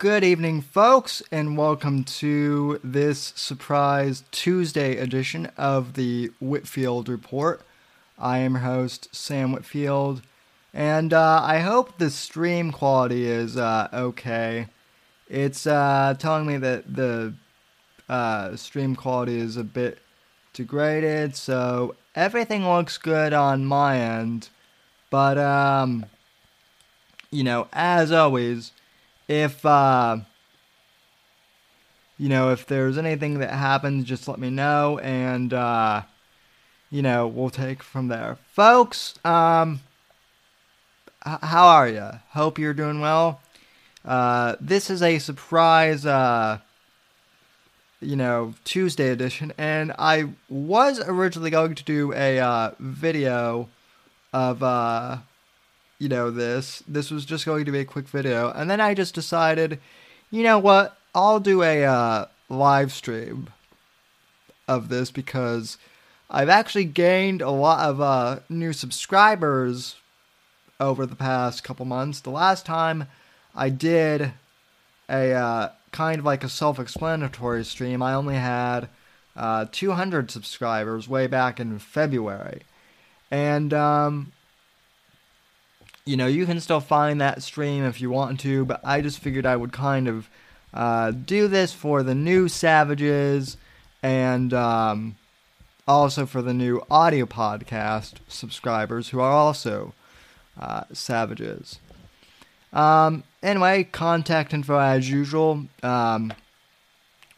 Good evening, folks, and welcome to this surprise Tuesday edition of the Whitfield Report. I am your host, Sam Whitfield, and uh, I hope the stream quality is uh, okay. It's uh, telling me that the uh, stream quality is a bit degraded, so everything looks good on my end. But, um, you know, as always, if uh, you know if there's anything that happens just let me know and uh, you know we'll take from there. Folks um, h- how are you hope you're doing well. Uh, this is a surprise uh, you know tuesday edition and i was originally going to do a uh, video of uh, you know, this. This was just going to be a quick video. And then I just decided, you know what? I'll do a uh, live stream of this because I've actually gained a lot of uh, new subscribers over the past couple months. The last time I did a uh, kind of like a self explanatory stream, I only had uh, 200 subscribers way back in February. And um, you know, you can still find that stream if you want to, but I just figured I would kind of uh, do this for the new Savages and um, also for the new audio podcast subscribers who are also uh, Savages. Um, anyway, contact info as usual. Um,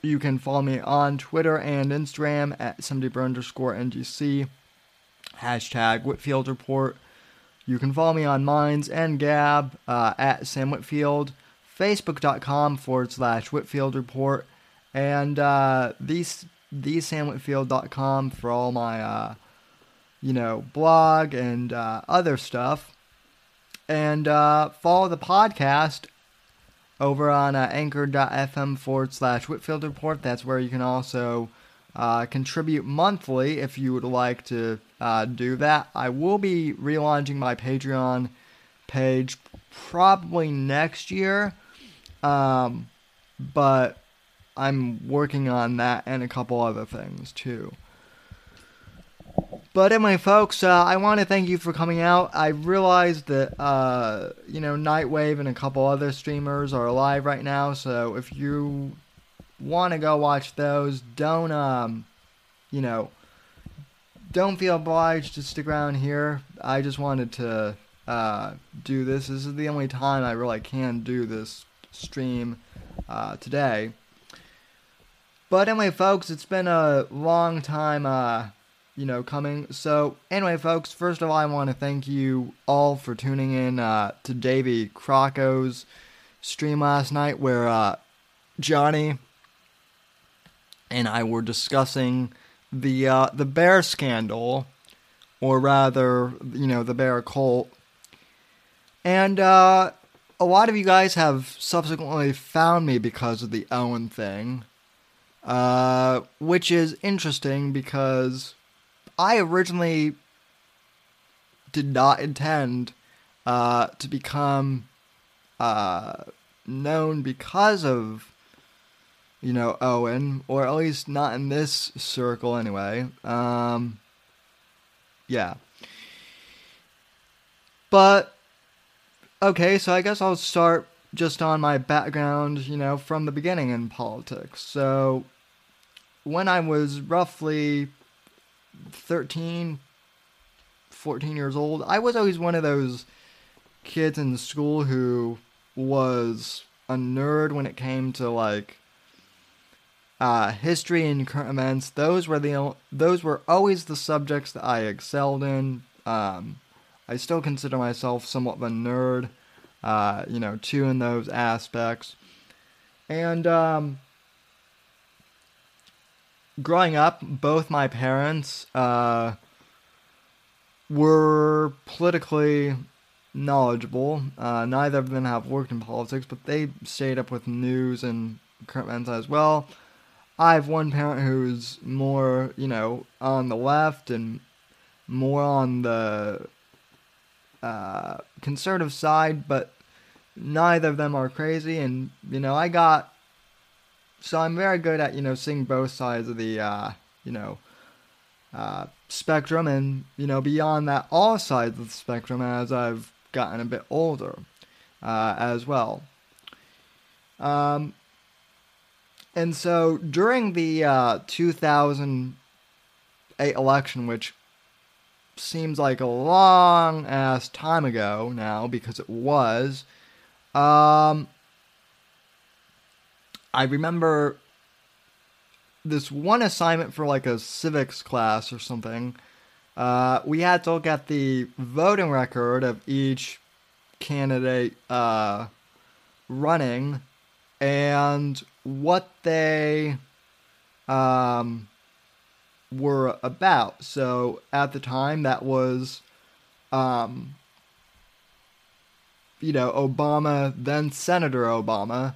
you can follow me on Twitter and Instagram at somebody underscore NGC, hashtag Whitfield Report. You can follow me on Minds and Gab uh, at Sam Whitfield, Facebook.com forward slash Whitfield Report, and uh, these thesamwhitfield.com for all my uh, you know blog and uh, other stuff. And uh, follow the podcast over on uh, anchor.fm forward slash Whitfield Report. That's where you can also uh, contribute monthly if you would like to uh, do that. I will be relaunching my Patreon page probably next year, um, but I'm working on that and a couple other things too. But anyway, folks, uh, I want to thank you for coming out. I realized that, uh, you know, Nightwave and a couple other streamers are live right now, so if you want to go watch those, don't, um, you know, don't feel obliged to stick around here. I just wanted to uh, do this. This is the only time I really can do this stream uh, today. But anyway, folks, it's been a long time, uh, you know, coming. So anyway, folks, first of all, I want to thank you all for tuning in uh, to Davy Crocco's stream last night, where uh, Johnny and I were discussing the uh, the bear scandal, or rather, you know, the bear cult. And uh, a lot of you guys have subsequently found me because of the Owen thing, uh, which is interesting because I originally did not intend uh, to become uh, known because of you know, Owen, or at least not in this circle anyway. Um, yeah. But, okay, so I guess I'll start just on my background, you know, from the beginning in politics. So, when I was roughly 13, 14 years old, I was always one of those kids in school who was a nerd when it came to like uh, history and current events. Those were the those were always the subjects that I excelled in. Um, I still consider myself somewhat of a nerd, uh, you know, too in those aspects. And um, growing up, both my parents uh, were politically knowledgeable. Uh, neither of them have worked in politics, but they stayed up with news and current events as well. I have one parent who's more, you know, on the left and more on the uh, conservative side, but neither of them are crazy, and you know, I got. So I'm very good at you know seeing both sides of the uh, you know uh, spectrum, and you know beyond that, all sides of the spectrum as I've gotten a bit older uh, as well. Um, and so during the uh, 2008 election, which seems like a long ass time ago now because it was, um, I remember this one assignment for like a civics class or something. Uh, we had to look at the voting record of each candidate uh, running and what they um, were about. So at the time, that was, um, you know, Obama, then Senator Obama,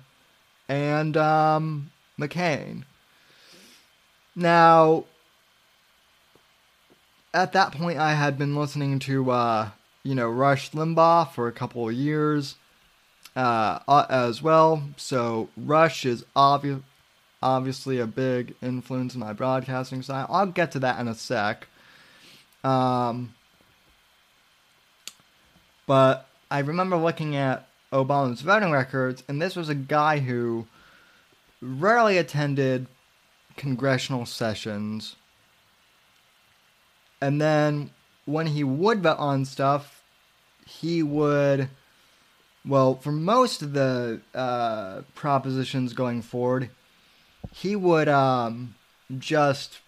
and um, McCain. Now, at that point, I had been listening to, uh, you know, Rush Limbaugh for a couple of years uh, as well. So Rush is obvi- obviously a big influence in my broadcasting style. I'll get to that in a sec. Um, but I remember looking at Obama's voting records, and this was a guy who rarely attended congressional sessions. And then when he would vote on stuff, he would well, for most of the uh, propositions going forward, he would um, just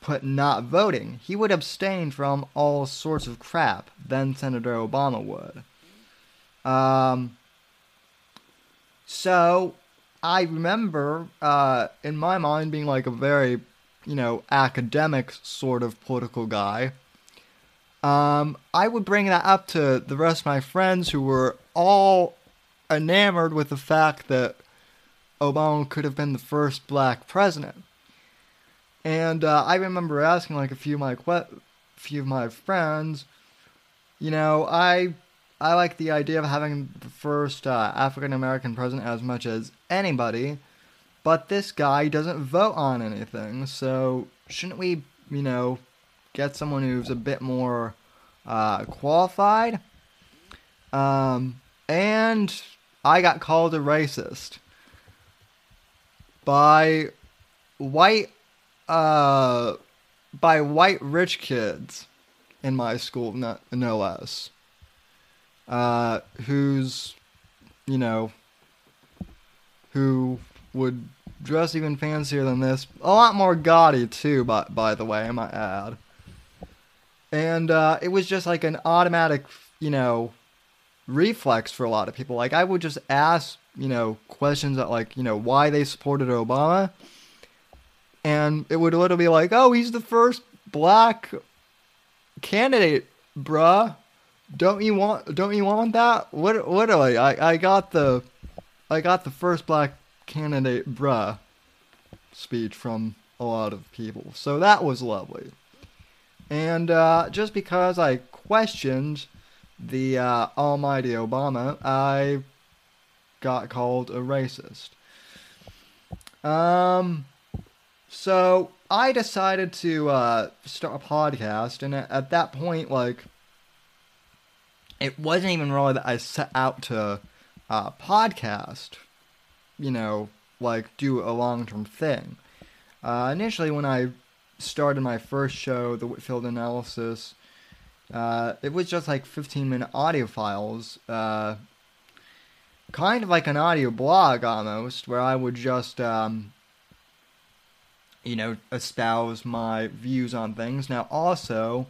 put not voting. He would abstain from all sorts of crap. Then Senator Obama would. Um, so I remember, uh, in my mind, being like a very, you know, academic sort of political guy. Um, I would bring that up to the rest of my friends who were all enamored with the fact that Obama could have been the first black president. And uh, I remember asking like a few of my que- few of my friends, you know, I I like the idea of having the first uh, African American president as much as anybody, but this guy doesn't vote on anything, so shouldn't we, you know, get someone who's a bit more uh, qualified? Um, and I got called a racist by white uh by white rich kids in my school no, no less uh who's you know who would dress even fancier than this a lot more gaudy too by, by the way i might add and uh, it was just like an automatic you know reflex for a lot of people. Like I would just ask, you know, questions that like, you know, why they supported Obama. And it would literally be like, oh, he's the first black candidate, bruh. Don't you want don't you want that? What I I, I got the I got the first black candidate, bruh speech from a lot of people. So that was lovely. And uh, just because I questioned the uh, almighty Obama, I got called a racist. Um, so I decided to uh, start a podcast, and at, at that point, like, it wasn't even really that I set out to uh, podcast, you know, like do a long term thing. Uh, initially, when I started my first show, the Whitfield Analysis, uh, it was just like 15 minute audio files, uh, kind of like an audio blog almost, where I would just, um, you know, espouse my views on things. Now, also,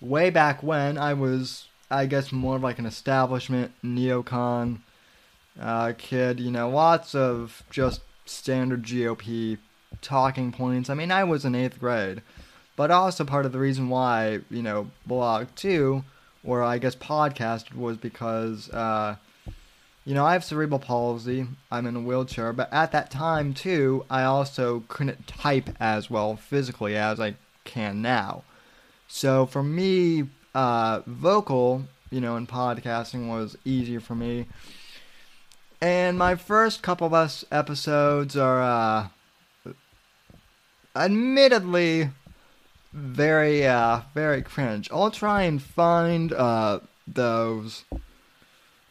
way back when, I was, I guess, more of like an establishment neocon uh, kid, you know, lots of just standard GOP talking points. I mean, I was in eighth grade. But also part of the reason why, you know, blog too, or I guess podcast was because, uh, you know, I have cerebral palsy. I'm in a wheelchair, but at that time too, I also couldn't type as well physically as I can now. So for me, uh, vocal, you know, in podcasting was easier for me. And my first couple of us episodes are, uh, admittedly, very, uh, very cringe. I'll try and find, uh, those,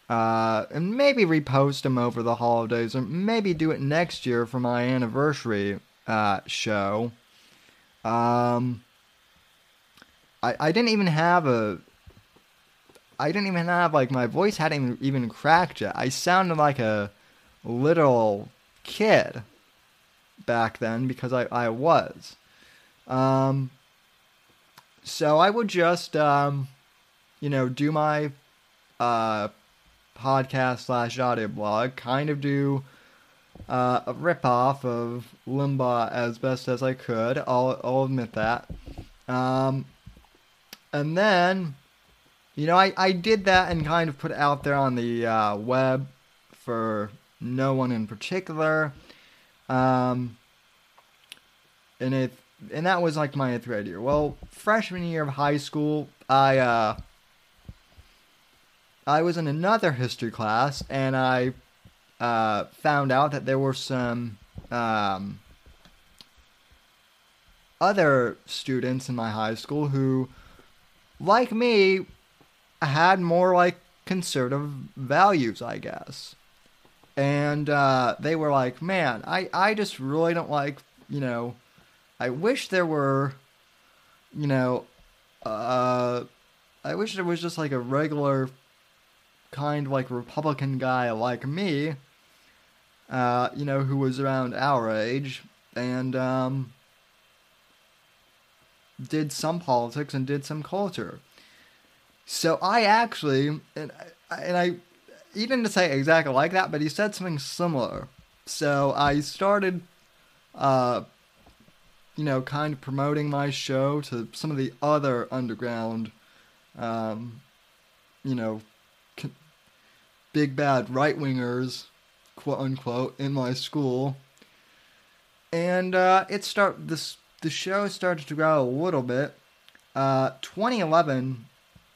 uh, and maybe repost them over the holidays, or maybe do it next year for my anniversary, uh, show. Um, I, I didn't even have a I didn't even have like my voice hadn't even cracked yet. I sounded like a little kid back then because I, I was. Um, so I would just um, you know do my uh, podcast slash audio blog, kind of do uh, a ripoff of Limbaugh as best as I could. I'll I'll admit that. Um, and then you know, I, I did that and kind of put it out there on the uh, web for no one in particular. Um, and it and that was like my eighth grade year. Well, freshman year of high school, I uh, I was in another history class, and I uh, found out that there were some um, other students in my high school who, like me, had more like conservative values, I guess. And uh, they were like, man, I, I just really don't like, you know, I wish there were, you know, uh, I wish there was just like a regular kind like Republican guy like me, uh, you know, who was around our age and um, did some politics and did some culture. So I actually, and and I, he didn't say exactly like that, but he said something similar. So I started, uh, you know, kind of promoting my show to some of the other underground, um, you know, big bad right wingers, quote unquote, in my school. And uh, it start this the show started to grow a little bit. Uh, 2011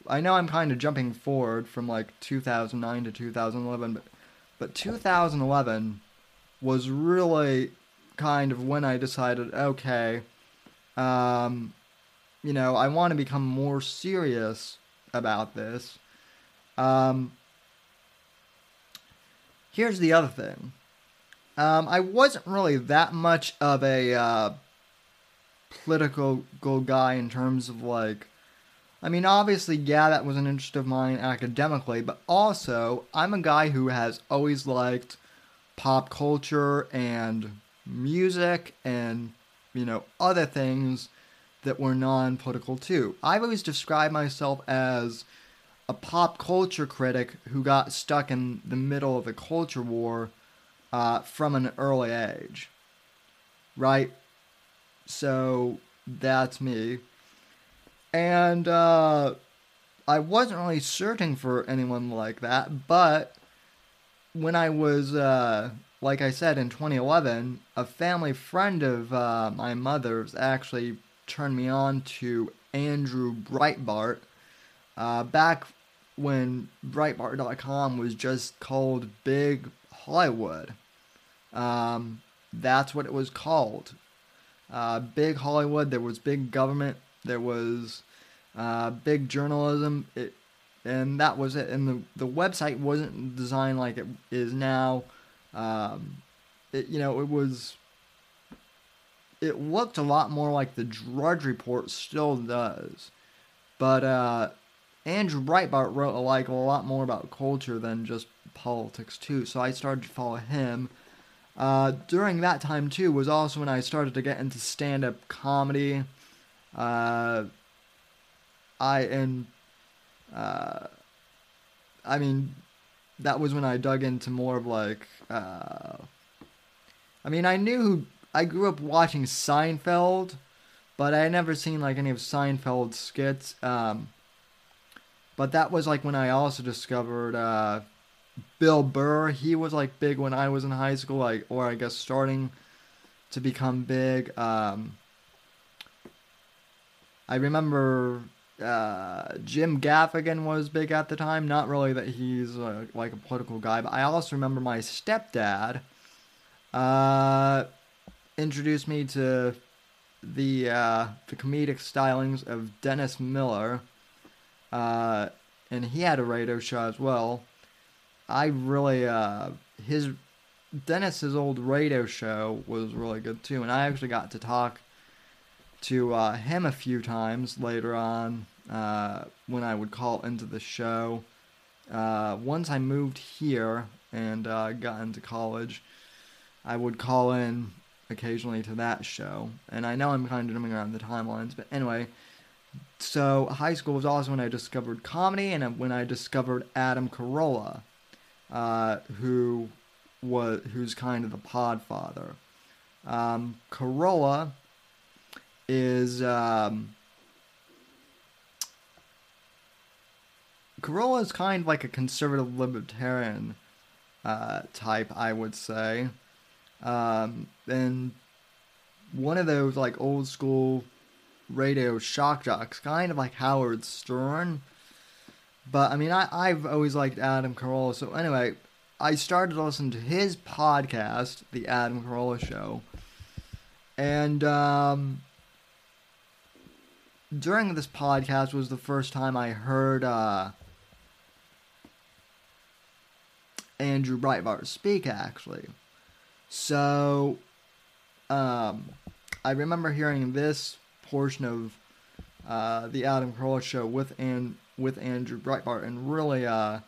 I know I'm kind of jumping forward from like 2009 to 2011, but but 2011 was really kind of when I decided, okay, um, you know, I want to become more serious about this. Um, here's the other thing. Um, I wasn't really that much of a uh, political guy in terms of like I mean, obviously, yeah, that was an interest of mine academically, but also, I'm a guy who has always liked pop culture and music and, you know, other things that were non political too. I've always described myself as a pop culture critic who got stuck in the middle of a culture war uh, from an early age. Right? So, that's me. And uh, I wasn't really searching for anyone like that, but when I was, uh, like I said, in 2011, a family friend of uh, my mother's actually turned me on to Andrew Breitbart. Uh, back when Breitbart.com was just called Big Hollywood. Um, that's what it was called. Uh, big Hollywood. There was big government there was uh, big journalism. It, and that was it. And the, the website wasn't designed like it is now. Um, it, you know, it was. It looked a lot more like the Drudge Report still does, but uh, Andrew Breitbart wrote like a lot more about culture than just politics too. So I started to follow him. Uh, during that time too was also when I started to get into stand-up comedy. Uh, I and uh, I mean, that was when I dug into more of like. Uh, I mean, I knew who I grew up watching Seinfeld, but I had never seen like any of Seinfeld's skits. Um, but that was like when I also discovered uh, Bill Burr. He was like big when I was in high school, like or I guess starting to become big. Um, I remember uh, Jim Gaffigan was big at the time. Not really that he's uh, like a political guy, but I also remember my stepdad uh, introduced me to the uh, the comedic stylings of Dennis Miller, uh, and he had a radio show as well. I really his Dennis's old radio show was really good too, and I actually got to talk to uh, him a few times later on uh, when I would call into the show. Uh, once I moved here and uh, got into college, I would call in occasionally to that show. And I know I'm kind of jumping around the timelines, but anyway. So high school was also when I discovered comedy and when I discovered Adam Carolla, uh, who was who's kind of the Podfather. Um, Carolla is um, Carolla is kind of like a conservative libertarian uh, type, I would say. Um, and one of those like old school radio shock jocks, kind of like Howard Stern. But I mean, I, I've always liked Adam Carolla. So anyway, I started to listen to his podcast, The Adam Carolla Show. And um, during this podcast was the first time I heard uh, Andrew Breitbart speak, actually. So, um, I remember hearing this portion of uh, the Adam Carolla show with and with Andrew Breitbart, and really uh,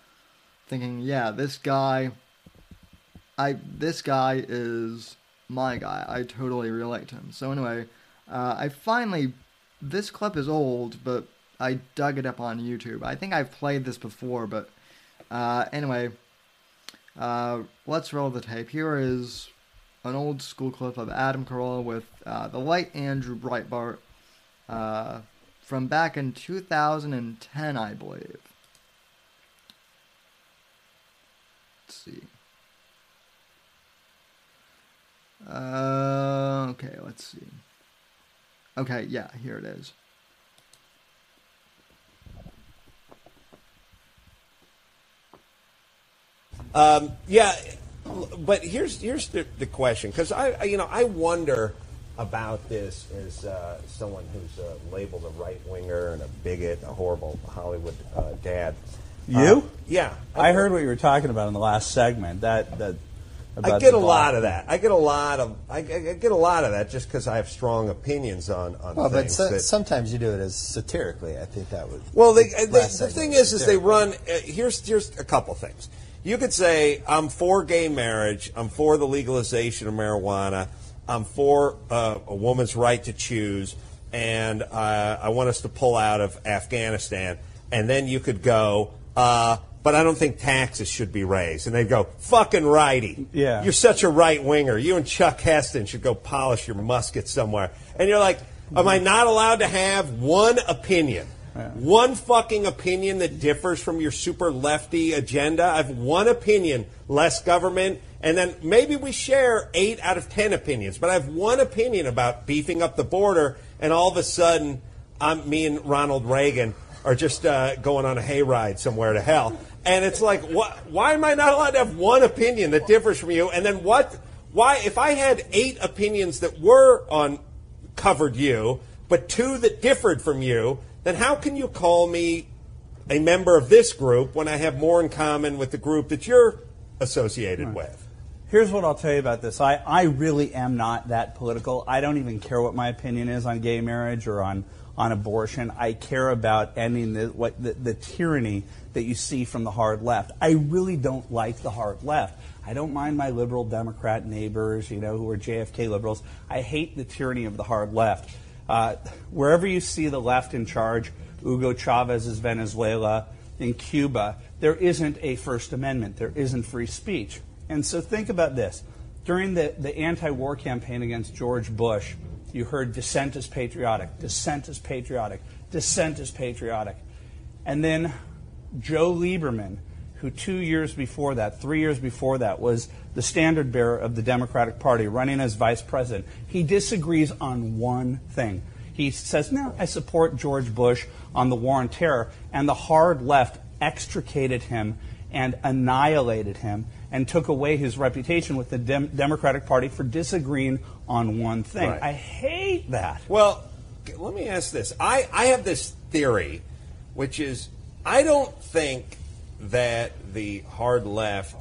thinking, yeah, this guy, I this guy is my guy. I totally relate to him. So anyway, uh, I finally this clip is old, but I dug it up on YouTube. I think I've played this before, but uh, anyway, uh, let's roll the tape. Here is an old school clip of Adam Carolla with uh, the late Andrew Breitbart uh, from back in 2010, I believe. Let's see. Uh, okay, let's see. Okay, yeah, here it is. Um, yeah, but here's here's the, the question because I you know I wonder about this as uh, someone who's uh, labeled a right winger and a bigot, a horrible Hollywood uh, dad. You? Uh, yeah, I heard what you were talking about in the last segment. That that. I get a lot of that. I get a lot of I, I get a lot of that just because I have strong opinions on on well, things. but so, that, sometimes you do it as satirically. I think that would. well, they, the, the thing is, is they run. Uh, here's here's a couple things. You could say I'm for gay marriage. I'm for the legalization of marijuana. I'm for uh, a woman's right to choose, and uh, I want us to pull out of Afghanistan. And then you could go, uh, but I don't think taxes should be raised. And they'd go, fucking righty. Yeah. You're such a right winger. You and Chuck Heston should go polish your musket somewhere. And you're like, am I not allowed to have one opinion? One fucking opinion that differs from your super lefty agenda. I have one opinion, less government, and then maybe we share eight out of ten opinions. But I have one opinion about beefing up the border, and all of a sudden, I'm me and Ronald Reagan are just uh, going on a hayride somewhere to hell. And it's like, wh- why am I not allowed to have one opinion that differs from you? And then what? Why, if I had eight opinions that were on covered you, but two that differed from you, then how can you call me a member of this group when I have more in common with the group that you're associated with? Here's what I'll tell you about this. I, I really am not that political. I don't even care what my opinion is on gay marriage or on, on abortion. I care about ending the, what, the, the tyranny that you see from the hard left. I really don't like the hard left. I don't mind my liberal Democrat neighbors, you know, who are JFK liberals. I hate the tyranny of the hard left. Uh, wherever you see the left in charge, Hugo Chavez's Venezuela, in Cuba, there isn't a First Amendment. There isn't free speech. And so think about this. During the, the anti war campaign against George Bush, you heard dissent is patriotic, dissent is patriotic, dissent is patriotic. And then Joe Lieberman, who two years before that, three years before that, was the standard bearer of the Democratic Party running as vice president, he disagrees on one thing. He says, no, I support George Bush on the war on terror. And the hard left extricated him and annihilated him and took away his reputation with the Dem- Democratic Party for disagreeing on one thing. Right. I hate that. Well, let me ask this. I, I have this theory, which is I don't think that the hard left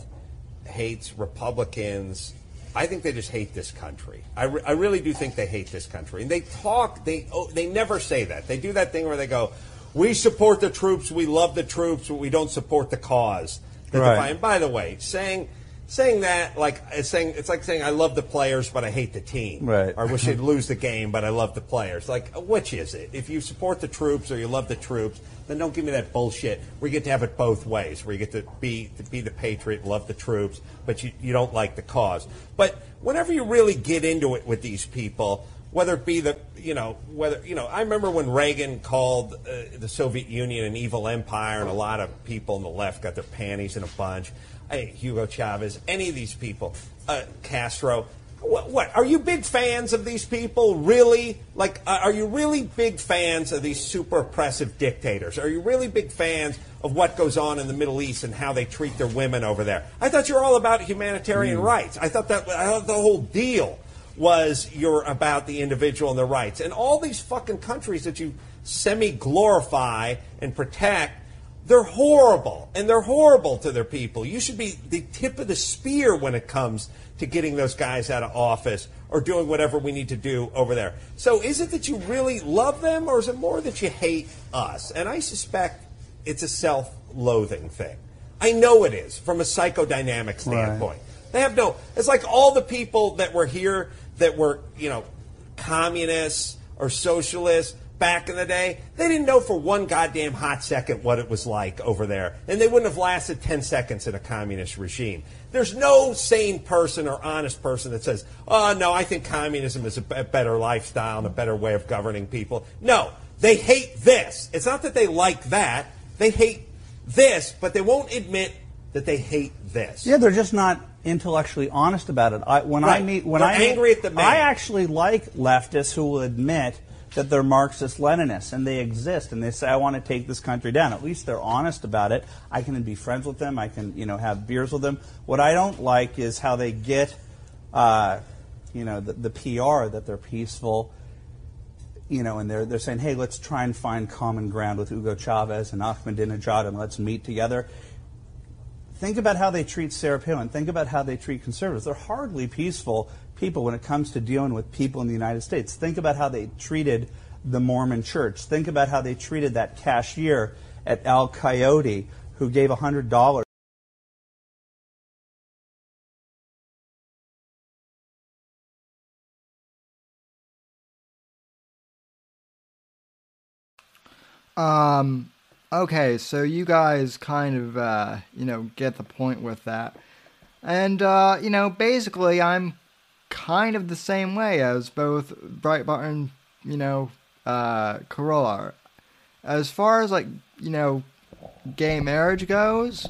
hates Republicans. I think they just hate this country. I, re- I really do think they hate this country. And they talk, they, oh, they never say that. They do that thing where they go, we support the troops, we love the troops, but we don't support the cause. That Right. define- And by the way, saying saying that like it's saying it's like saying I love the players but I hate the team. Right. Or I wish they'd lose the game but I love the players. Like which is it? If you support the troops or you love the troops, then don't give me that bullshit where you get to have it both ways, where you get to be to be the patriot, love the troops, but you, you don't like the cause. But whenever you really get into it with these people, whether it be the you know whether you know I remember when Reagan called uh, the Soviet Union an evil empire and a lot of people on the left got their panties in a bunch. Hey, Hugo Chavez, any of these people, uh, Castro. What, what are you big fans of these people? Really? Like, uh, are you really big fans of these super oppressive dictators? Are you really big fans of what goes on in the Middle East and how they treat their women over there? I thought you were all about humanitarian rights. I thought that I thought the whole deal was you're about the individual and their rights. And all these fucking countries that you semi glorify and protect, they're horrible. And they're horrible to their people. You should be the tip of the spear when it comes to getting those guys out of office or doing whatever we need to do over there. So is it that you really love them or is it more that you hate us? And I suspect it's a self loathing thing. I know it is from a psychodynamic standpoint. They have no. It's like all the people that were here that were, you know, communists or socialists back in the day. They didn't know for one goddamn hot second what it was like over there, and they wouldn't have lasted ten seconds in a communist regime. There's no sane person or honest person that says, "Oh no, I think communism is a better lifestyle and a better way of governing people." No, they hate this. It's not that they like that. They hate this, but they won't admit that they hate this. Yeah, they're just not intellectually honest about it. I, when I meet, when They're I meet- angry at the man. I actually like leftists who will admit that they're Marxist-Leninists and they exist, and they say, "I want to take this country down." At least they're honest about it. I can be friends with them. I can, you know, have beers with them. What I don't like is how they get, uh, you know, the, the PR that they're peaceful you know, and they're, they're saying, hey, let's try and find common ground with Hugo Chavez and Ahmadinejad and let's meet together. Think about how they treat Sarah Palin. Think about how they treat conservatives. They're hardly peaceful people when it comes to dealing with people in the United States. Think about how they treated the Mormon church. Think about how they treated that cashier at El Coyote who gave $100 Um, okay, so you guys kind of, uh, you know, get the point with that. And, uh, you know, basically, I'm kind of the same way as both Breitbart and, you know, uh, Carolla. As far as, like, you know, gay marriage goes,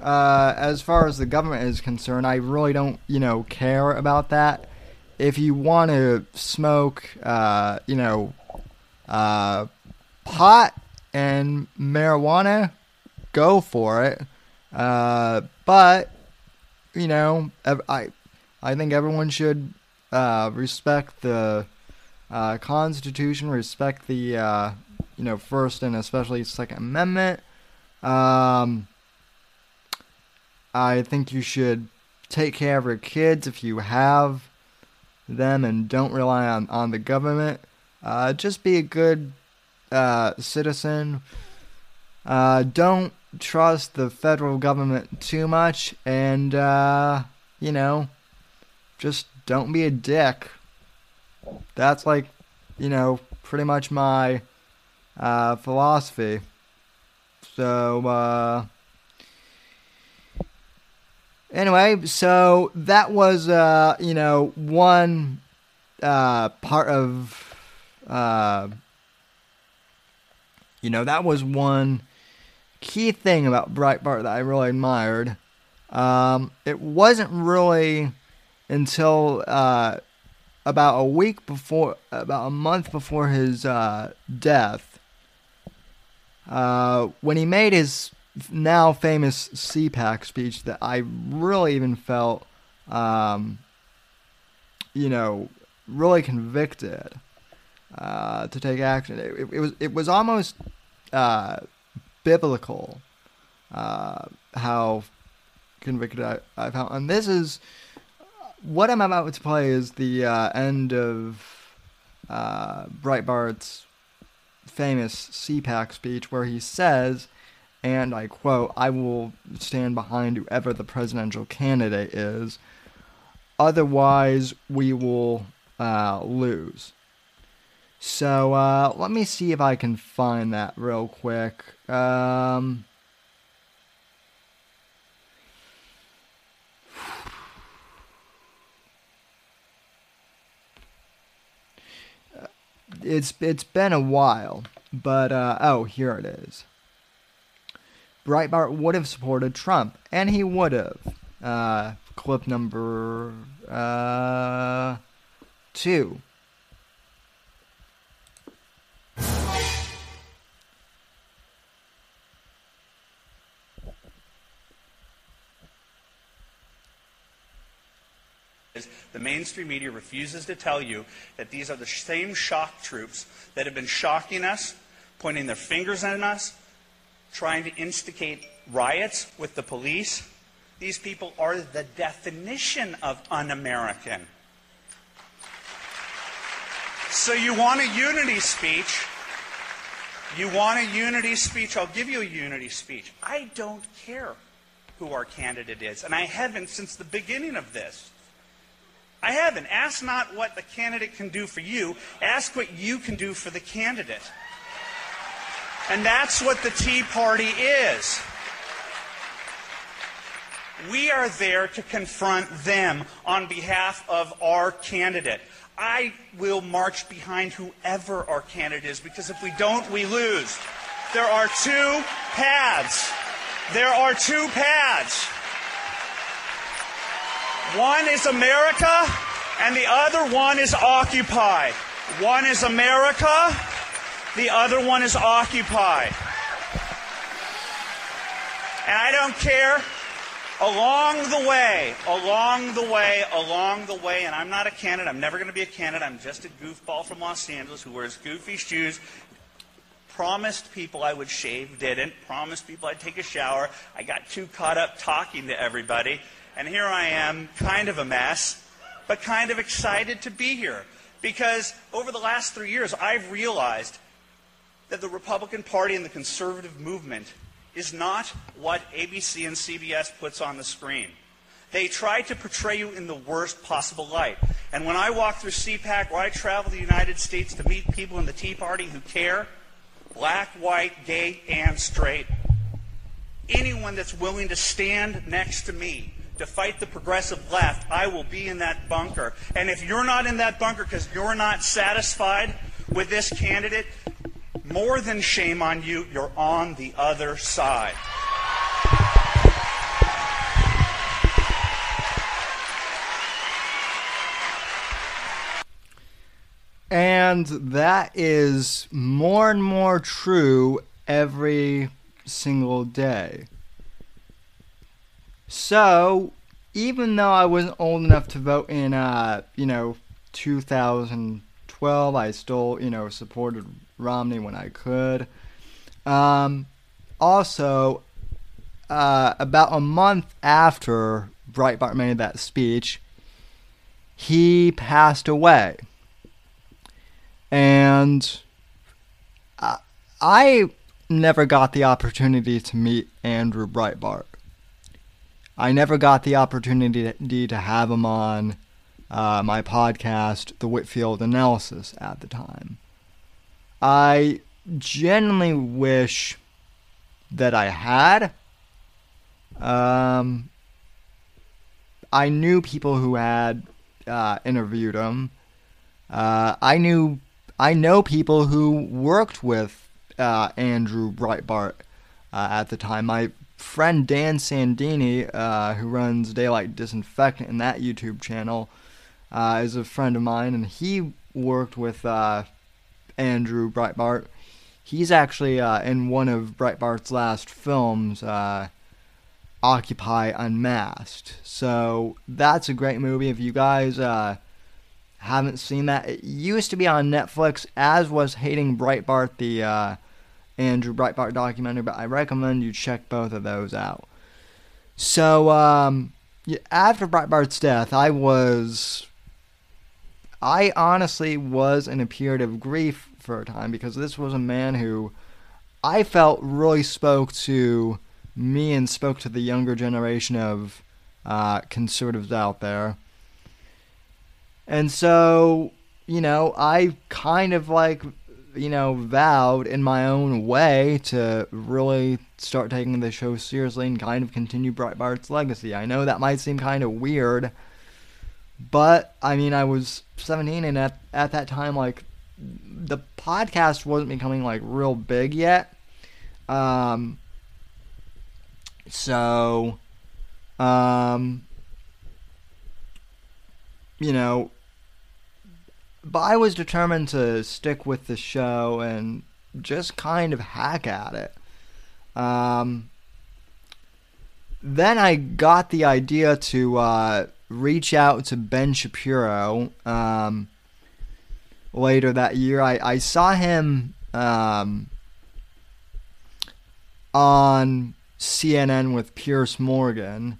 uh, as far as the government is concerned, I really don't, you know, care about that. If you want to smoke, uh, you know, uh, pot and marijuana, go for it. Uh, but you know, I I think everyone should uh, respect the uh, Constitution, respect the uh, you know First and especially Second Amendment. Um, I think you should take care of your kids if you have them and don't rely on, on the government. Uh, just be a good uh, citizen. Uh, don't trust the federal government too much, and uh, you know, just don't be a dick. That's like, you know, pretty much my uh, philosophy. So, uh, anyway, so that was, uh, you know, one uh, part of, uh, you know, that was one key thing about Breitbart that I really admired. Um, it wasn't really until uh, about a week before, about a month before his uh, death, uh, when he made his now famous CPAC speech that I really even felt, um, you know, really convicted uh, to take action. It, it, was it was almost uh, biblical uh, how convicted I, I felt, and this is what I'm about to play is the uh, end of uh, Breitbart's famous CPAC speech where he says, and I quote, I will stand behind whoever the presidential candidate is, otherwise, we will uh, lose. So uh, let me see if I can find that real quick. Um, it's it's been a while, but uh, oh, here it is. Breitbart would have supported Trump, and he would have. Uh, clip number uh, two. The mainstream media refuses to tell you that these are the same shock troops that have been shocking us, pointing their fingers at us, trying to instigate riots with the police. These people are the definition of un American. So you want a unity speech? You want a unity speech? I'll give you a unity speech. I don't care who our candidate is, and I haven't since the beginning of this. I haven't. Ask not what the candidate can do for you, ask what you can do for the candidate. And that's what the Tea Party is. We are there to confront them on behalf of our candidate. I will march behind whoever our candidate is because if we don't, we lose. There are two paths. There are two paths. One is America, and the other one is Occupy. One is America, the other one is Occupy. And I don't care. Along the way, along the way, along the way, and I'm not a candidate, I'm never going to be a candidate, I'm just a goofball from Los Angeles who wears goofy shoes, promised people I would shave, didn't, promised people I'd take a shower. I got too caught up talking to everybody. And here I am, kind of a mess, but kind of excited to be here. Because over the last three years, I've realized that the Republican Party and the conservative movement is not what ABC and CBS puts on the screen. They try to portray you in the worst possible light. And when I walk through CPAC, where I travel the United States to meet people in the Tea Party who care, black, white, gay, and straight, anyone that's willing to stand next to me to fight the progressive left, I will be in that bunker. And if you're not in that bunker because you're not satisfied with this candidate, more than shame on you, you're on the other side. And that is more and more true every single day. So, even though I wasn't old enough to vote in, uh, you know, 2012, I still, you know, supported Romney when I could. Um, also, uh, about a month after Breitbart made that speech, he passed away. And uh, I never got the opportunity to meet Andrew Breitbart. I never got the opportunity to have him on uh, my podcast, The Whitfield Analysis, at the time. I genuinely wish that I had. Um, I knew people who had uh, interviewed him. Uh, I knew, I know people who worked with uh, Andrew Breitbart uh, at the time. My friend Dan Sandini, uh, who runs Daylight Disinfectant in that YouTube channel, uh, is a friend of mine, and he worked with Andrew Breitbart. He's actually uh, in one of Breitbart's last films, uh, Occupy Unmasked. So that's a great movie. If you guys uh, haven't seen that, it used to be on Netflix, as was Hating Breitbart, the uh, Andrew Breitbart documentary, but I recommend you check both of those out. So, um, after Breitbart's death, I was. I honestly was in a period of grief for a time because this was a man who I felt really spoke to me and spoke to the younger generation of uh, conservatives out there. And so, you know, I kind of like, you know, vowed in my own way to really start taking the show seriously and kind of continue Breitbart's legacy. I know that might seem kind of weird, but I mean, I was 17 and at, at that time, like, the podcast wasn't becoming like real big yet. Um, so, um, you know, but I was determined to stick with the show and just kind of hack at it. Um, then I got the idea to uh, reach out to Ben Shapiro um, later that year. I, I saw him um, on CNN with Piers Morgan,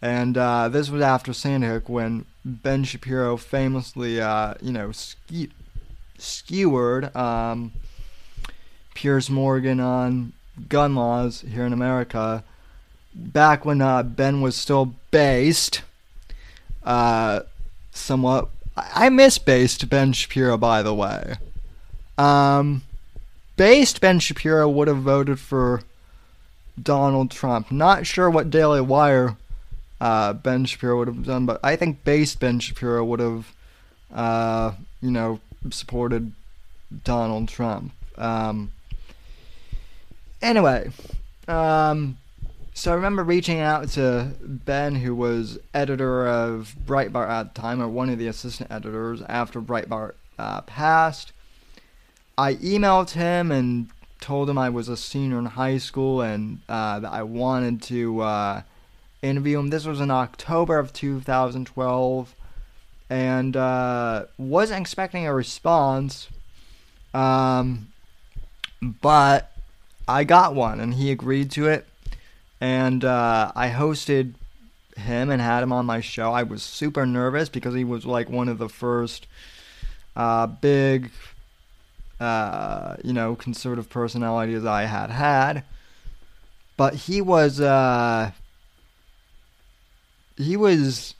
and uh, this was after Sandy Hook when Ben Shapiro famously, uh, you know, ske- skewered um, Piers Morgan on gun laws here in America. Back when uh, Ben was still based, uh, somewhat. I miss based Ben Shapiro, by the way. Um, based Ben Shapiro would have voted for Donald Trump. Not sure what Daily Wire uh, Ben Shapiro would have done, but I think based Ben Shapiro would have, uh, you know, supported Donald Trump. Um, anyway, um, so I remember reaching out to Ben, who was editor of Breitbart at the time, or one of the assistant editors after Breitbart uh, passed. I emailed him and told him I was a senior in high school and uh, that I wanted to uh, interview him. This was in October of 2012, and uh, wasn't expecting a response. Um, but I got one, and he agreed to it. And uh, I hosted him and had him on my show. I was super nervous because he was like one of the first uh, big, uh, you know, conservative personalities I had had. But he was, uh, he was.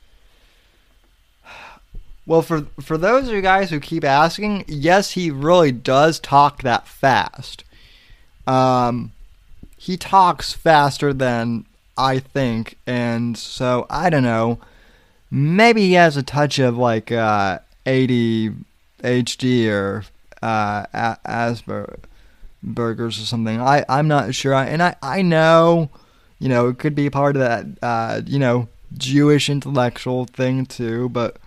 Well, for for those of you guys who keep asking, yes, he really does talk that fast. Um, he talks faster than I think, and so I don't know. Maybe he has a touch of like uh, ADHD or uh, Asperger's or something. I I'm not sure, and I I know, you know, it could be part of that, uh, you know, Jewish intellectual thing too, but.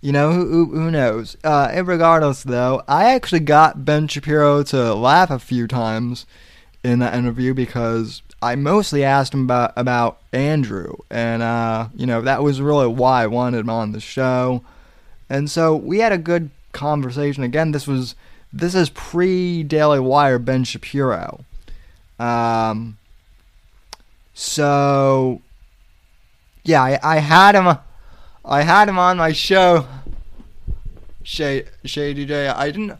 You know, who, who knows? Uh, regardless, though, I actually got Ben Shapiro to laugh a few times in that interview because I mostly asked him about about Andrew, and uh, you know that was really why I wanted him on the show. And so we had a good conversation. Again, this was this is pre Daily Wire Ben Shapiro. Um, so yeah, I, I had him. I had him on my show. Shady, J. I didn't.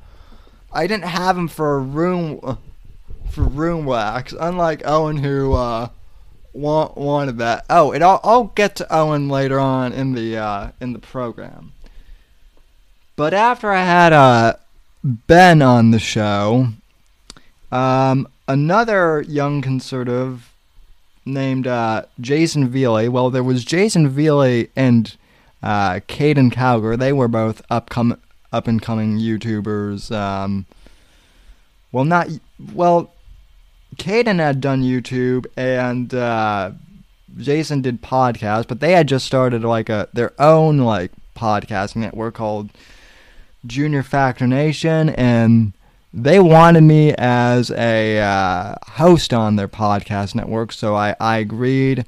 I didn't have him for a room for room wax, unlike Owen who uh, want, wanted that. Oh, and I'll, I'll get to Owen later on in the uh, in the program. But after I had uh, Ben on the show, um, another young conservative named uh, Jason Veely. Well, there was Jason Veely and uh, Caden Cowger. They were both upcom- up and coming YouTubers. Um, well, not well. Caden had done YouTube and uh, Jason did podcasts, but they had just started like a their own like podcasting network called Junior Factor Nation, and they wanted me as a uh, host on their podcast network, so I, I agreed.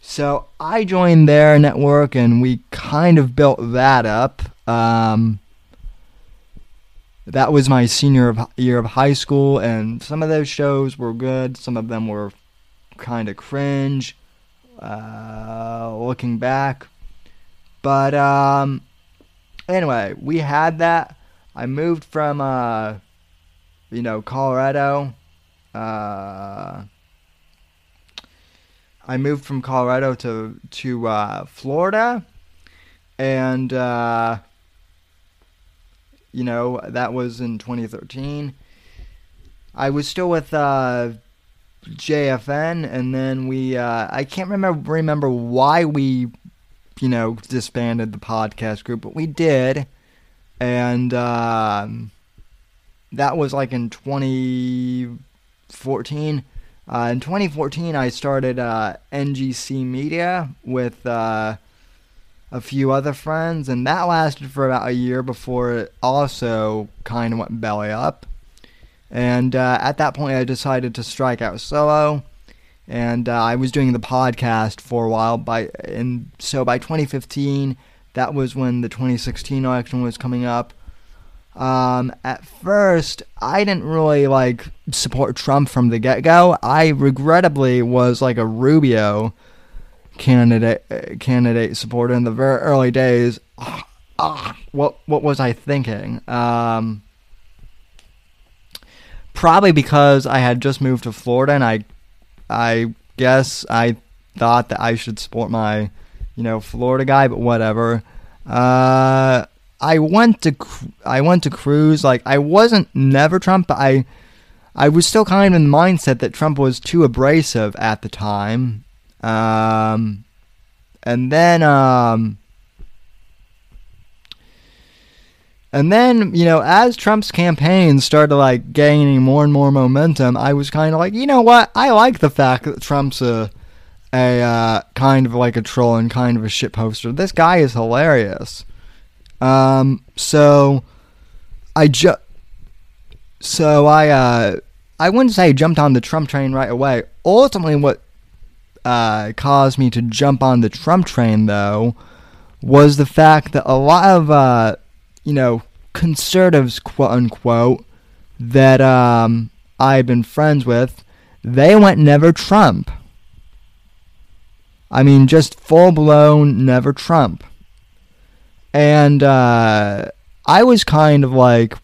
So I joined their network, and we kind of built that up. Um, that was my senior of, year of high school, and some of those shows were good. Some of them were kind of cringe, uh, looking back. But um, anyway, we had that. I moved from, uh, you know, Colorado. Uh, I moved from Colorado to to uh, Florida, and uh, you know that was in 2013. I was still with uh, JFN, and then we uh, I can't remember remember why we you know disbanded the podcast group, but we did, and um, that was like in 2014. Uh, in 2014, I started uh, NGC Media with uh, a few other friends, and that lasted for about a year before it also kind of went belly up. And uh, at that point, I decided to strike out solo, and uh, I was doing the podcast for a while. By and so by 2015, that was when the 2016 election was coming up. Um, at first, I didn't really like support Trump from the get go. I regrettably was like a Rubio candidate uh, candidate supporter in the very early days. Ah, ah, what what was I thinking? Um, probably because I had just moved to Florida, and I I guess I thought that I should support my you know Florida guy, but whatever. Uh, I went to I went to Cruz like I wasn't never Trump, but I I was still kind of in the mindset that Trump was too abrasive at the time. Um, and then um, and then you know as Trump's campaign started like gaining more and more momentum, I was kind of like, you know what? I like the fact that Trump's a a uh, kind of like a troll and kind of a shit poster. This guy is hilarious. Um, so I just so I uh, I wouldn't say I jumped on the Trump train right away. Ultimately, what uh, caused me to jump on the Trump train though was the fact that a lot of uh, you know conservatives, quote unquote, that um, I've been friends with, they went never Trump. I mean, just full blown never Trump. And uh, I was kind of like,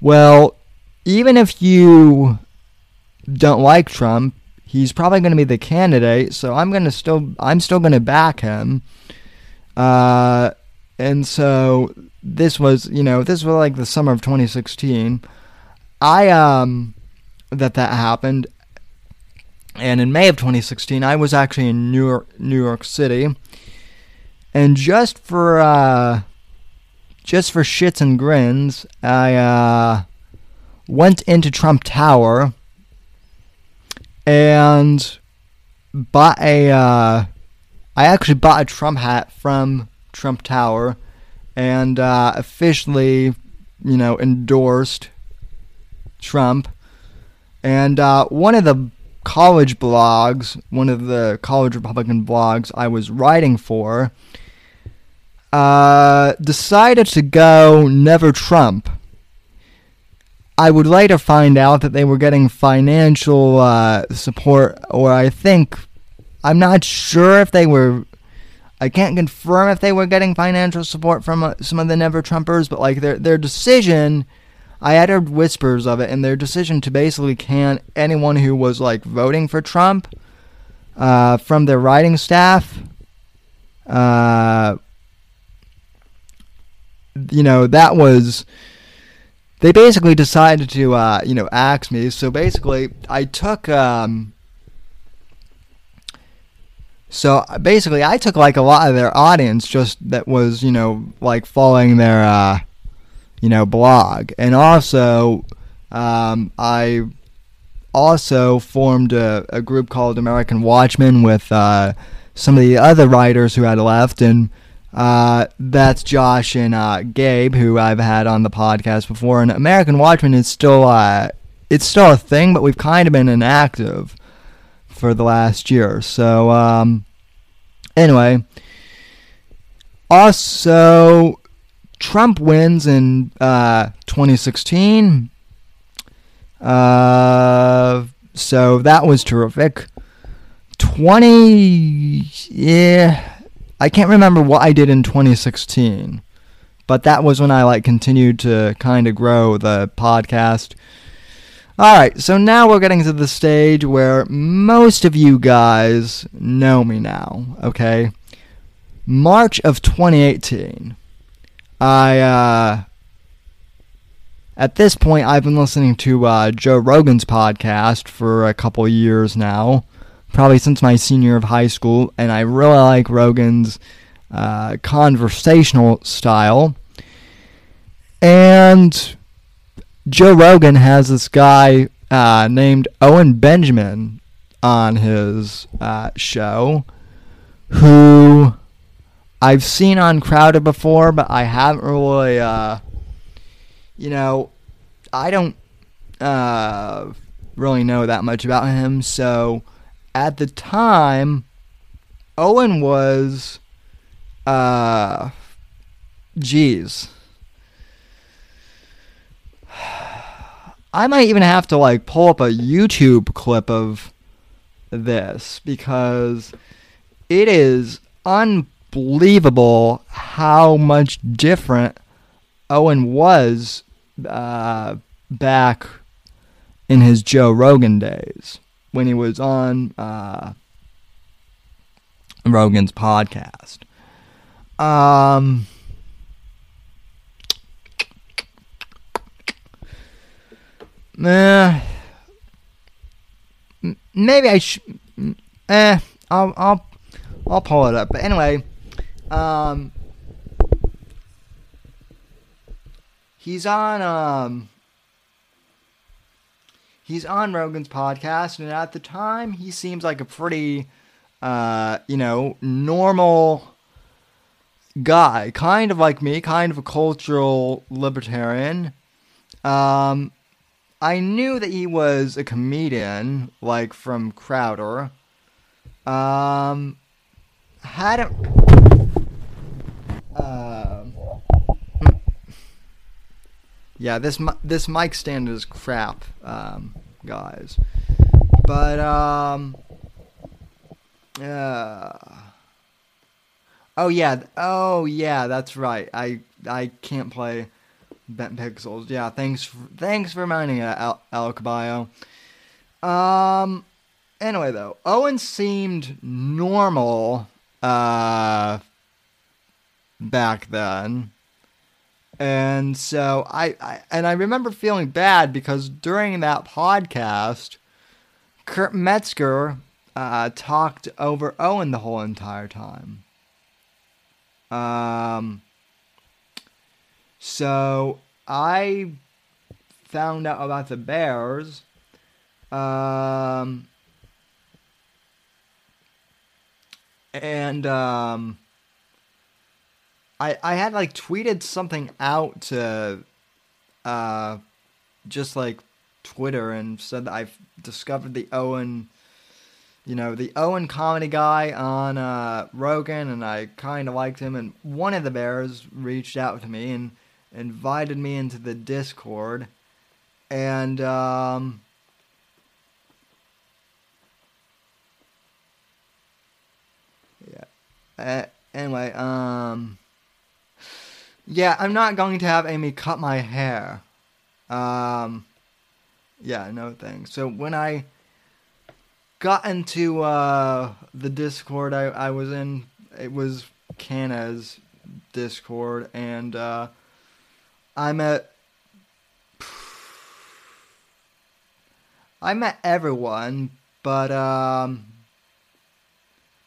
well, even if you don't like Trump, he's probably going to be the candidate, so I'm going to still I'm still going to back him. Uh, and so this was, you know, this was like the summer of 2016. I um that that happened and in May of 2016 I was actually in New York, New York City and just for uh, just for shits and grins, I uh, went into Trump Tower and bought a. Uh, I actually bought a Trump hat from Trump Tower and uh, officially, you know, endorsed Trump. And uh, one of the college blogs, one of the college Republican blogs I was writing for, uh, decided to go never Trump. I would later find out that they were getting financial uh, support, or I think I'm not sure if they were. I can't confirm if they were getting financial support from uh, some of the Never Trumpers, but like their their decision, I had heard whispers of it, and their decision to basically can anyone who was like voting for Trump uh, from their writing staff. Uh, you know, that was they basically decided to uh, you know axe me. So basically, I took um, so basically I took like a lot of their audience just that was you know like following their uh, you know blog, and also um, I also formed a, a group called American Watchmen with uh, some of the other writers who had left and Uh, that's Josh and uh, Gabe, who I've had on the podcast before. And American Watchmen is still uh, it's still a thing, but we've kind of been inactive for the last year. So um, anyway, also Trump wins in uh, 2016. Uh, so that was terrific. 20 yeah I can't remember what I did in 2016, but that was when I like continued to kind of grow the podcast. All right, so now we're getting to the stage where most of you guys know me now, okay? March of 2018. I uh at this point I've been listening to uh, Joe Rogan's podcast for a couple years now probably since my senior of high school, and I really like Rogan's uh, conversational style. And Joe Rogan has this guy uh, named Owen Benjamin on his uh, show who I've seen on Crowder before, but I haven't really, uh, you know, I don't uh, really know that much about him, so at the time, Owen was, uh, geez. I might even have to like pull up a YouTube clip of this because it is unbelievable how much different Owen was uh, back in his Joe Rogan days when he was on uh, Rogan's podcast. Um, eh, maybe I should. Eh, I'll I'll I'll pull it up. But anyway, um, he's on um he's on Rogan's podcast, and at the time, he seems like a pretty, uh, you know, normal guy, kind of like me, kind of a cultural libertarian. Um, I knew that he was a comedian, like from Crowder. Um, hadn't. Uh, yeah, this this mic stand is crap, um, guys. But um, uh, oh yeah, oh yeah, that's right. I I can't play bent pixels. Yeah, thanks thanks for reminding me, Al Caballo. Um, anyway though, Owen seemed normal uh back then. And so I, I, and I remember feeling bad because during that podcast, Kurt Metzger uh, talked over Owen the whole entire time. Um, so I found out about the Bears. Um, and um, I I had like tweeted something out to uh just like Twitter and said that I've discovered the Owen you know, the Owen comedy guy on uh, Rogan, and I kind of liked him. And one of the Bears reached out to me and invited me into the Discord. And, um, yeah. Uh, anyway, um, yeah, I'm not going to have Amy cut my hair. Um, yeah, no thanks. So when I got into uh, the Discord I, I was in, it was Cana's Discord, and uh, I met. I met everyone, but um,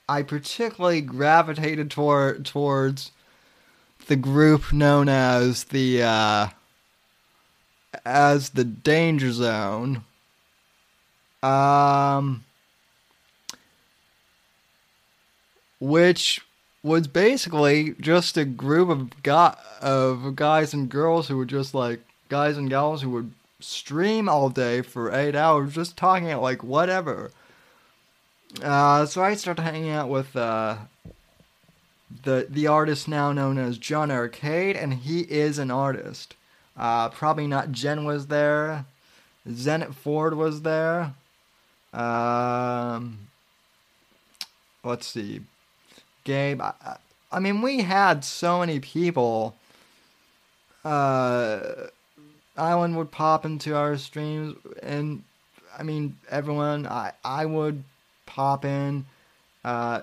I particularly gravitated toward towards the group known as the uh, as the danger zone. Um, which was basically just a group of guy of guys and girls who were just like guys and gals who would stream all day for eight hours just talking about like whatever. Uh, so I started hanging out with uh, the the artist now known as John Arcade, and he is an artist. Uh, probably not Jen was there. Zenit Ford was there. Um, let's see. Gabe. I, I mean, we had so many people. Uh, Island would pop into our streams, and I mean, everyone. I I would pop in. Uh,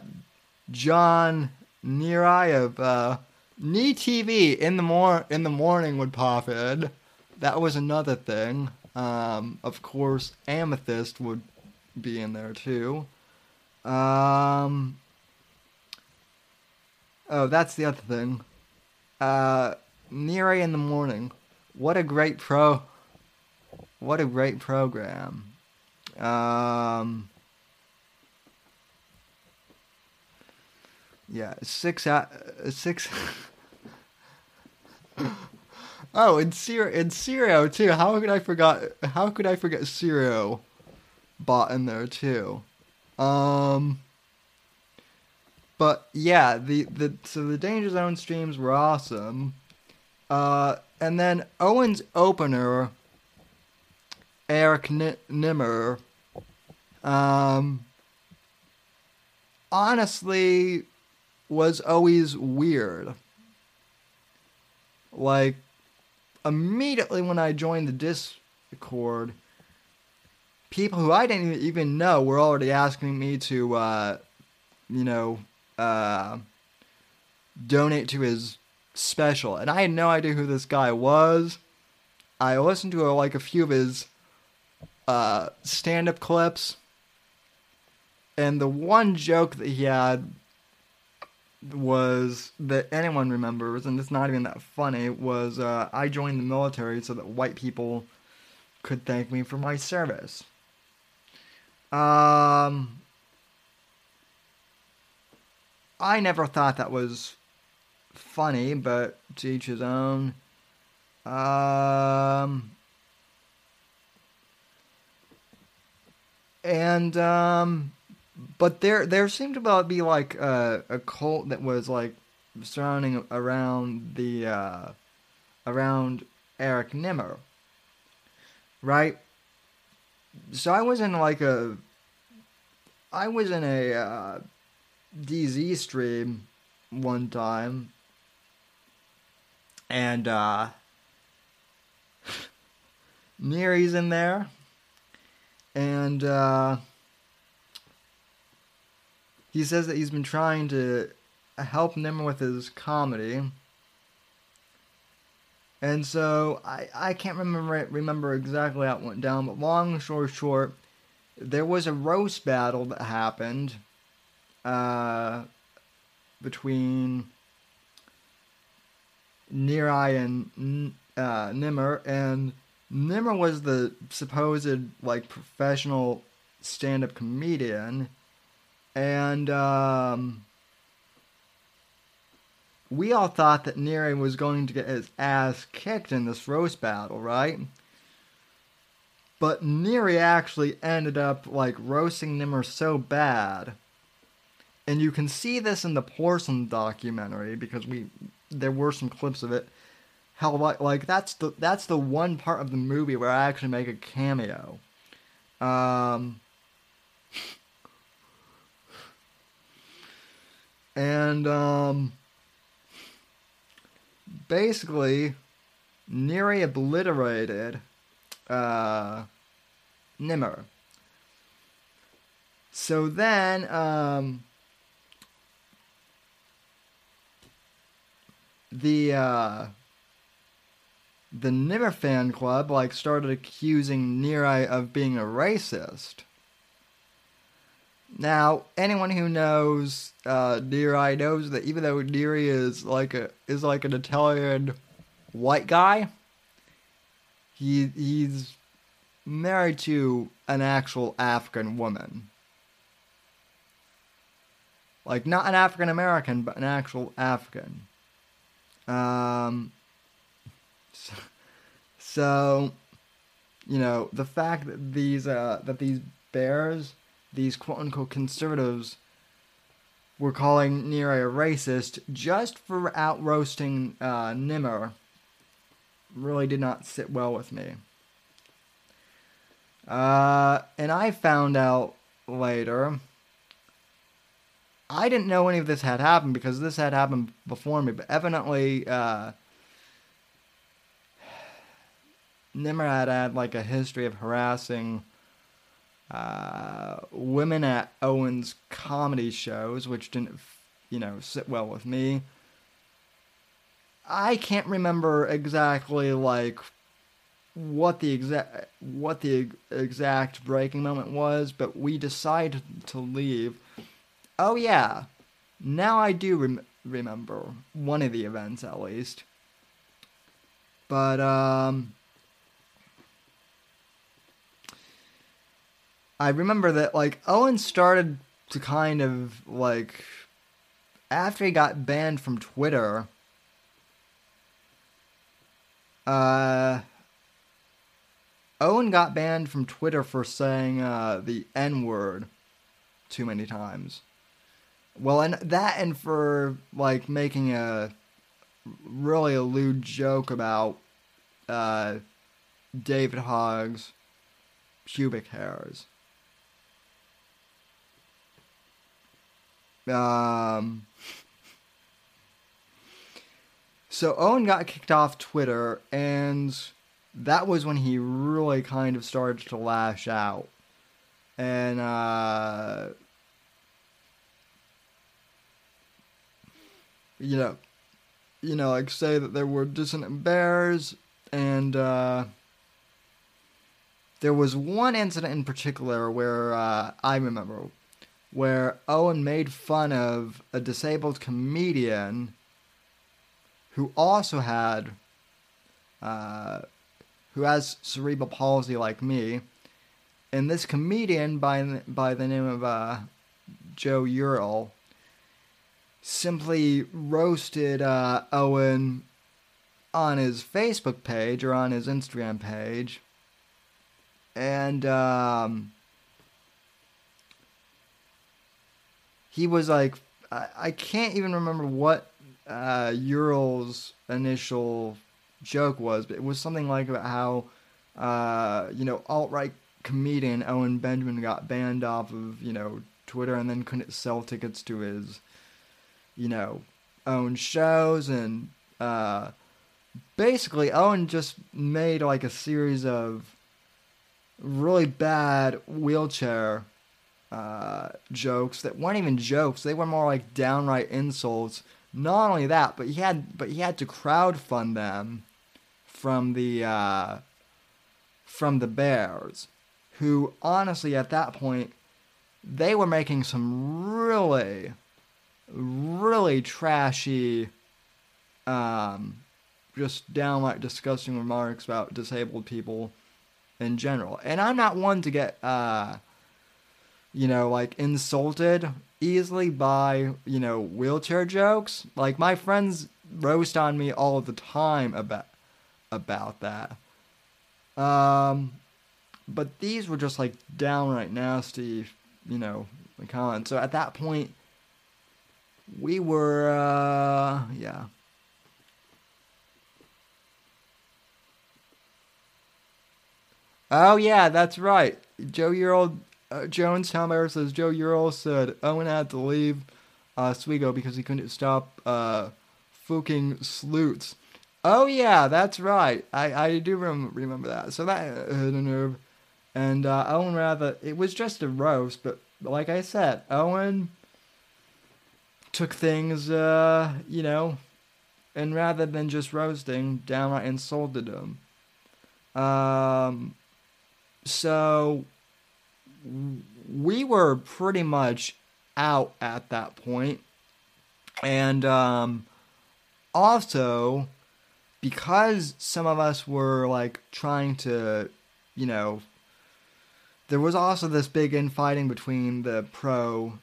John Nirai of uh, Knee TV in the mor in the morning would pop in. That was another thing. Um, of course, Amethyst would be in there too. Um, oh, that's the other thing. Uh, Nire in the morning. What a great pro. What a great program. Um, yeah, six out six. oh, and Syrio, and too. How could I forgot? How could I forget Syrio? Bought in there too. Um. But yeah, the the so the Danger Zone streams were awesome. Uh, and then Owen's opener, Eric N- Nimmer, um, honestly was always weird. Like, immediately when I joined the Discord, people who I didn't even know were already asking me to, uh, you know, uh, donate to his special. And I had no idea who this guy was. I listened to uh, like a few of his uh, stand up clips. And the one joke that he had was that anyone remembers, and it's not even that funny, was uh, I joined the military so that white people could thank me for my service. Um, I never thought that was funny, but to each his own. Um, and um, but there there seemed to be like a, a cult that was like surrounding around the uh, around Eric Nimmer, right? So I was in like a I was in a uh, DZ stream one time and uh Neri's in there and uh he says that he's been trying to help Nimmer with his comedy. And so I, I can't remember remember exactly how it went down, but long story short, there was a roast battle that happened uh, between Nirai and uh, Nimmer, and Nimmer was the supposed like professional stand-up comedian, and um, we all thought that Nirai was going to get his ass kicked in this roast battle, right? But Neri actually ended up like roasting Nimmer so bad. And you can see this in the porcelain documentary because we there were some clips of it. How like, like that's the that's the one part of the movie where I actually make a cameo. Um, and um, basically, Neri obliterated uh, Nimmer. So then, um, the uh, the Nimmer fan club like started accusing Neri of being a racist. Now, anyone who knows uh, Neri knows that even though Neri is like a is like an Italian white guy, he he's married to an actual African woman. like not an African American, but an actual African. Um, so, so, you know, the fact that these uh, that these bears, these quote unquote conservatives, were calling Neri a racist just for out roasting uh, Nimmer really did not sit well with me. Uh, and I found out later. I didn't know any of this had happened because this had happened before me, but evidently, uh, Nimmer had had like a history of harassing uh, women at Owen's comedy shows, which didn't, you know, sit well with me. I can't remember exactly like what the exact what the exact breaking moment was, but we decided to leave. Oh yeah, now I do rem- remember one of the events at least. But um, I remember that like Owen started to kind of like after he got banned from Twitter. Uh, Owen got banned from Twitter for saying uh, the N word too many times. Well, and that, and for like making a really a lewd joke about uh, David Hogg's pubic hairs. Um. So Owen got kicked off Twitter, and that was when he really kind of started to lash out. And, uh, you know, you know, like say that there were dissonant bears, and, uh, there was one incident in particular where, uh, I remember, where Owen made fun of a disabled comedian who also had, uh, who has cerebral palsy like me, and this comedian by by the name of uh, Joe Ural simply roasted uh, Owen on his Facebook page or on his Instagram page, and um, he was like, I, I can't even remember what uh, Ural's initial joke was, but it was something like about how, uh, you know, alt right comedian Owen Benjamin got banned off of, you know, Twitter and then couldn't sell tickets to his, you know, own shows. And uh, basically, Owen just made like a series of really bad wheelchair uh, jokes that weren't even jokes. They were more like downright insults. Not only that, but he had but he had to crowdfund them from the uh, from the Bears, who honestly at that point they were making some really really trashy um, just downright disgusting remarks about disabled people in general. And I'm not one to get uh, you know, like insulted easily by, you know, wheelchair jokes. Like my friends roast on me all the time about about that. Um but these were just like downright nasty, you know, comments. So at that point we were uh yeah. Oh yeah, that's right. Joe Ural uh, Jones Helmer says Joe Ural said Owen had to leave uh, Sligo because he couldn't stop uh, fucking sleuths. Oh yeah, that's right. I, I do rem- remember that. So that hit a nerve. And uh, Owen rather it was just a roast, but like I said, Owen took things, uh, you know, and rather than just roasting, downright insulted him. Um, so we were pretty much out at that point. And um, also, because some of us were like trying to, you know, there was also this big infighting between the pro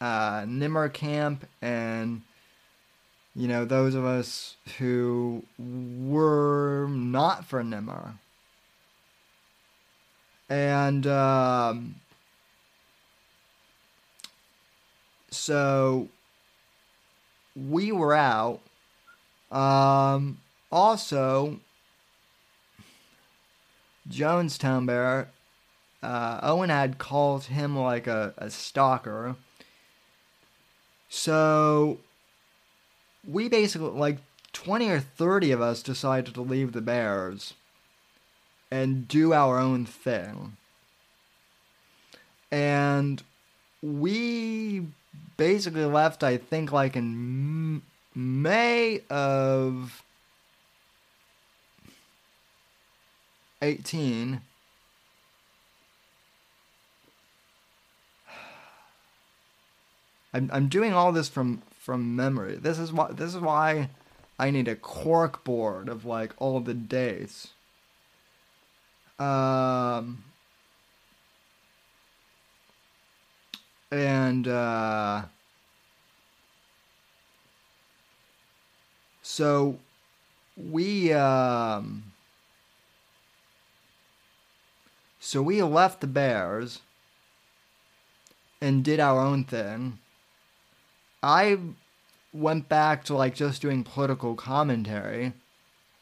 uh, Nimmer camp and you know those of us who were not for Nimmer. And um, so we were out. Um, also, Jonestown Bear, uh, Owen had called him like a, a stalker. So we basically, like 20 or 30 of us decided to leave the Bears and do our own thing. And we basically left, I think, like in May of 18. I'm, I'm doing all this from from memory. This is why this is why I need a cork board of like all the dates. Um and uh so we um so we left the bears and did our own thing I went back to like just doing political commentary.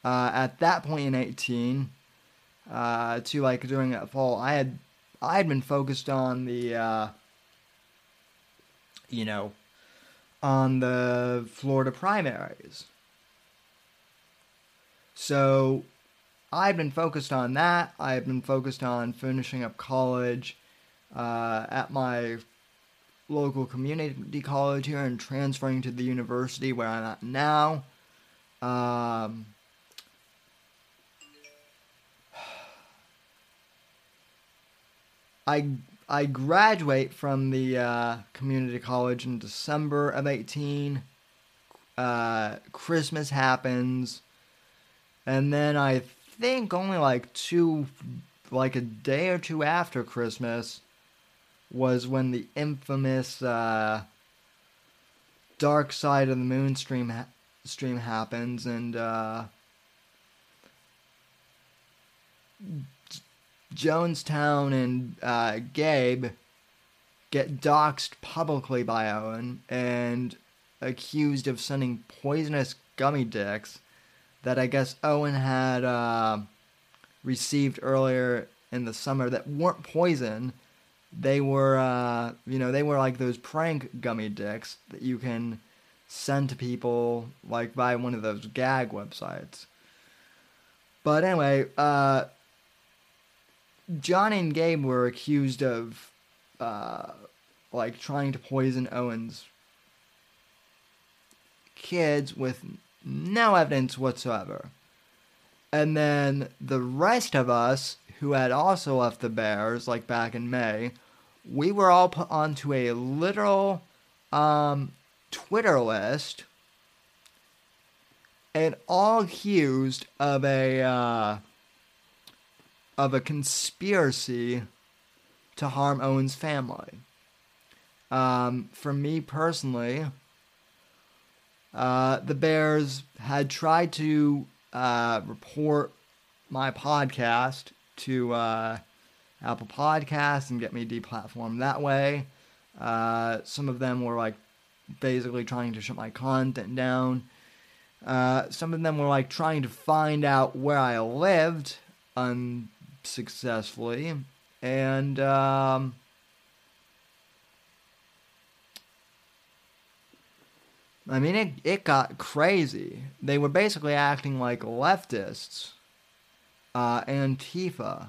Uh, at that point in 18, uh, to like during that fall, I had I had been focused on the, uh, you know, on the Florida primaries. So I had been focused on that. I had been focused on finishing up college uh, at my local community college here and transferring to the university where I'm at now. Um, I I graduate from the uh, community college in December of 18. Uh, Christmas happens, and then I think only like two, like a day or two after Christmas, was when the infamous uh, Dark Side of the Moon stream ha- stream happens, and uh, Jonestown and uh, Gabe get doxxed publicly by Owen and accused of sending poisonous gummy dicks that I guess Owen had uh, received earlier in the summer that weren't poison. They were uh, you know they were like those prank gummy dicks that you can send to people like by one of those gag websites. But anyway uh, johnny and gabe were accused of uh, like trying to poison owen's kids with no evidence whatsoever. And then the rest of us who had also left the bears like back in may we were all put onto a literal um, Twitter list and all accused of a uh, of a conspiracy to harm Owen's family. Um, for me personally, uh, the Bears had tried to uh, report my podcast to uh, Apple Podcasts and get me deplatformed that way. Uh, some of them were like basically trying to shut my content down. Uh, some of them were like trying to find out where I lived unsuccessfully. And, um, I mean, it, it got crazy. They were basically acting like leftists, uh, Antifa.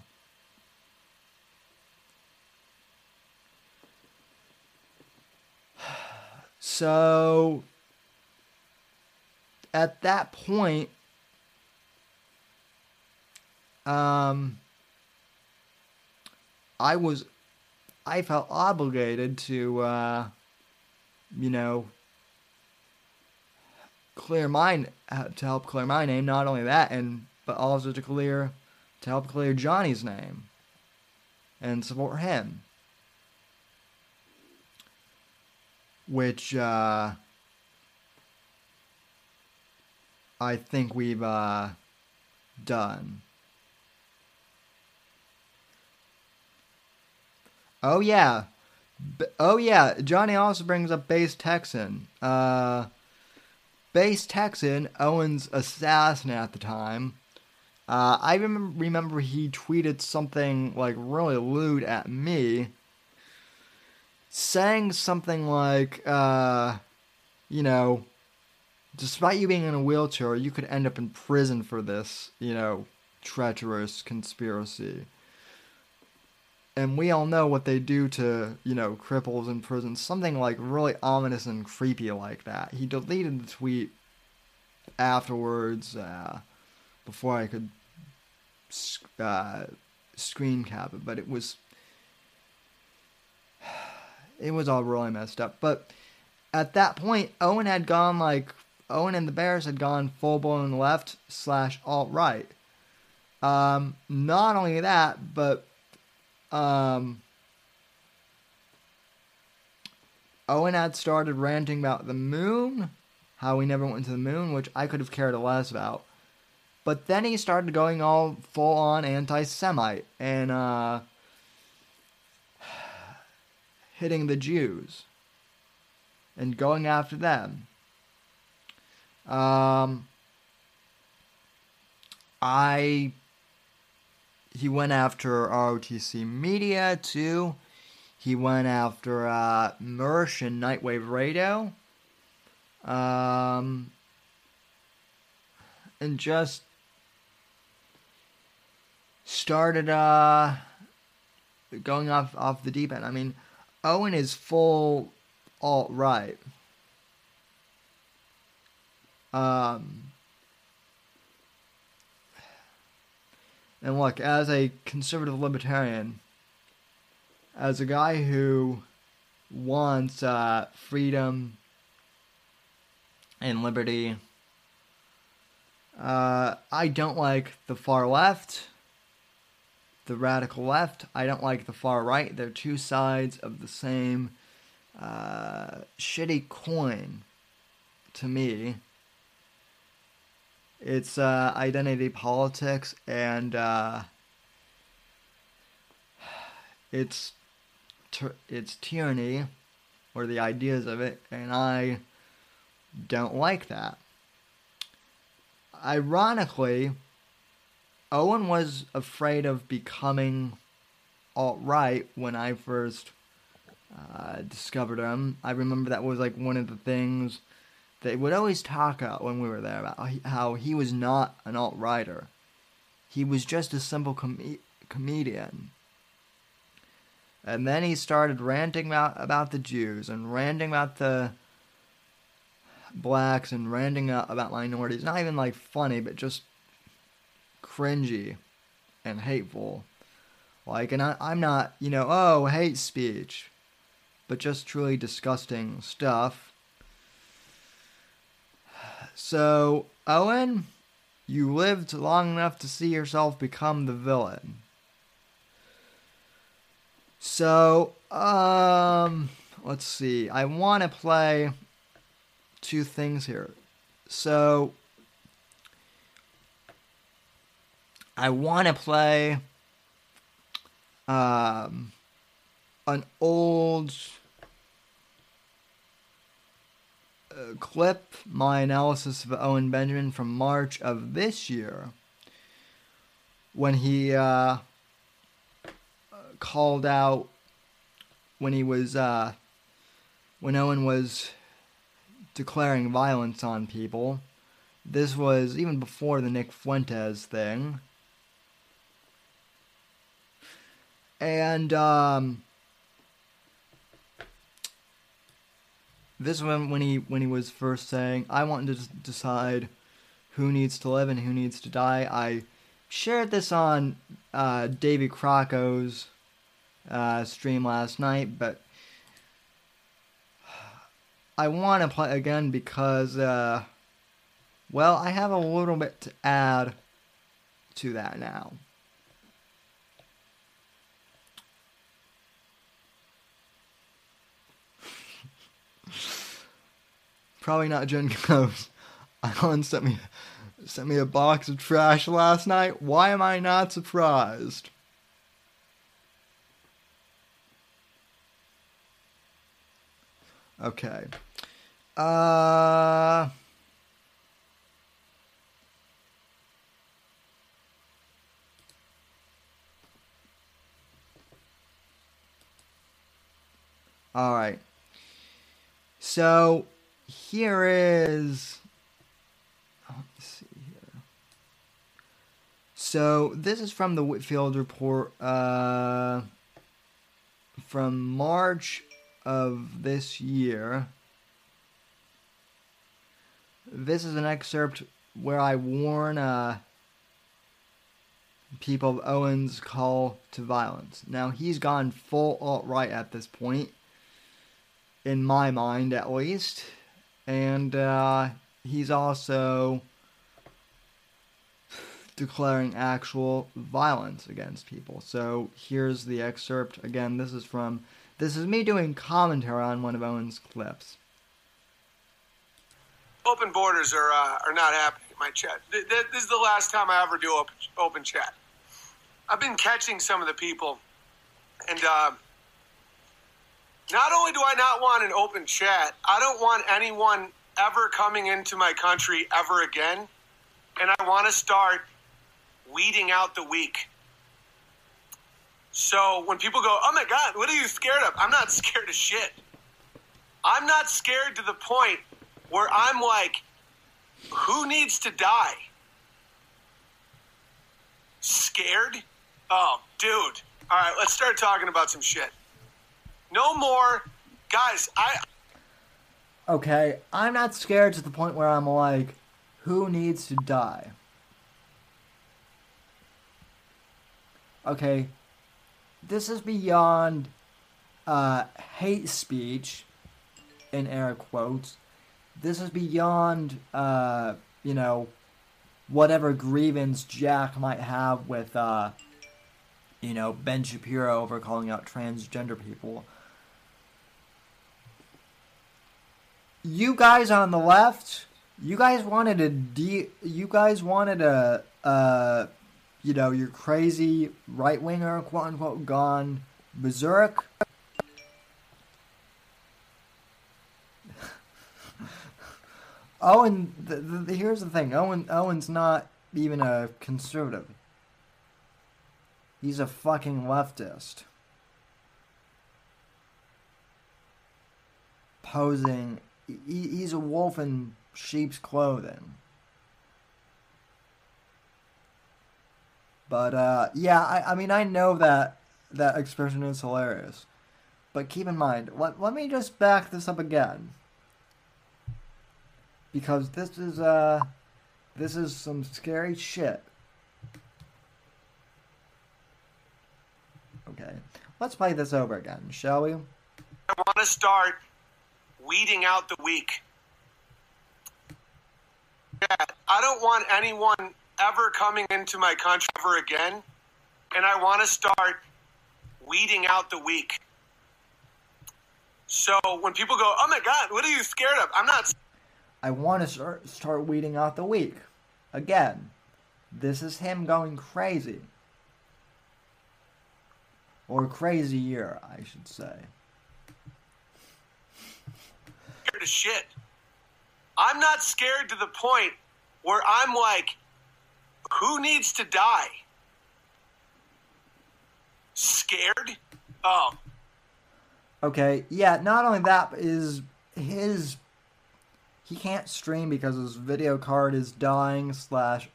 So at that point, um, I was, I felt obligated to, uh, you know, clear my, to help clear my name. Not only that, and but also to clear, to help clear Johnny's name, and support him. which uh, I think we've uh, done. Oh yeah, B- oh yeah. Johnny also brings up Base Texan. Uh, Base Texan, Owen's assassin at the time. Uh, I remember, remember he tweeted something like really lewd at me, saying something like, uh, you know, despite you being in a wheelchair, you could end up in prison for this, you know, treacherous conspiracy. And we all know what they do to, you know, cripples in prison. Something like really ominous and creepy like that. He deleted the tweet afterwards, uh, before I could uh, screen cap it, but it was it was all really messed up. But at that point, Owen had gone like Owen and the Bears had gone full blown left slash alt right. Um, not only that, but um, Owen had started ranting about the moon, how we never went to the moon, which I could have cared less about. But then he started going all full on anti Semite and uh, hitting the Jews and going after them. Um, I. He went after ROTC Media too. He went after uh, Mersh and Nightwave Radio. Um, and just started uh, going off off the deep end. I mean, Owen is full alt right. Um, and look, as a conservative libertarian, as a guy who wants uh, freedom and liberty, uh, I don't like the far left the radical left. I don't like the far right. They're two sides of the same uh, shitty coin to me. It's uh, identity politics and uh, it's it's tyranny or the ideas of it, and I don't like that. Ironically, Owen was afraid of becoming alt right when I first uh, discovered him. I remember that was like one of the things they would always talk about when we were there about how he was not an alt righter. He was just a simple com- comedian. And then he started ranting about, about the Jews and ranting about the blacks and ranting about minorities. Not even like funny, but just cringy and hateful. Like, and I, I'm not, you know, oh, hate speech, but just truly disgusting stuff. So, Owen, you lived long enough to see yourself become the villain. So, um, let's see. I want to play two things here. So, I want to play um, an old uh, clip, my analysis of Owen Benjamin from March of this year, when he uh, called out when he was uh, when Owen was declaring violence on people. This was even before the Nick Fuentes thing. And um, this one when he when he was first saying, "I want to decide who needs to live and who needs to die." I shared this on uh, Davy Crocco's uh, stream last night, but I want to play again because, uh, well, I have a little bit to add to that now. Probably not Jen Goes. Alan sent me sent me a box of trash last night. Why am I not surprised? Okay. Uh All right. So here is. Let's see here. So this is from the Whitfield report uh, from March of this year. This is an excerpt where I warn uh, people of Owen's call to violence. Now he's gone full alt right at this point in my mind at least. And uh, he's also declaring actual violence against people. So here's the excerpt. Again, this is from this is me doing commentary on one of Owen's clips. Open borders are uh, are not happening in my chat. Th- th- This is the last time I ever do open, open chat. I've been catching some of the people, and uh, not only do I not want an open chat, I don't want anyone ever coming into my country ever again. And I want to start weeding out the weak. So when people go, oh my God, what are you scared of? I'm not scared of shit. I'm not scared to the point where I'm like, who needs to die? Scared? Oh, dude. All right, let's start talking about some shit. No more. Guys, I Okay, I'm not scared to the point where I'm like, who needs to die? Okay, this is beyond uh, hate speech, in air quotes. This is beyond, uh, you know, whatever grievance Jack might have with, uh, you know, Ben Shapiro over calling out transgender people. You guys on the left, you guys wanted a de- you guys wanted a uh you know, your crazy right winger quote unquote gone berserk. Owen, the, the, here's the thing. Owen, Owen's not even a conservative. He's a fucking leftist. Posing he, he's a wolf in sheep's clothing. But uh, yeah, I, I mean I know that that expression is hilarious. But keep in mind, let, let me just back this up again. Because this is uh this is some scary shit. Okay. Let's play this over again, shall we? I want to start weeding out the weak. I don't want anyone ever coming into my country ever again, and I want to start weeding out the weak. So when people go, "Oh my God, what are you scared of?" I'm not. I want to start, start weeding out the weak. Again, this is him going crazy. Or crazier, I should say. Scared of shit. I'm not scared to the point where I'm like, who needs to die? Scared? Oh, Okay, yeah, not only that, is his. He can't stream because his video card is dying, slash.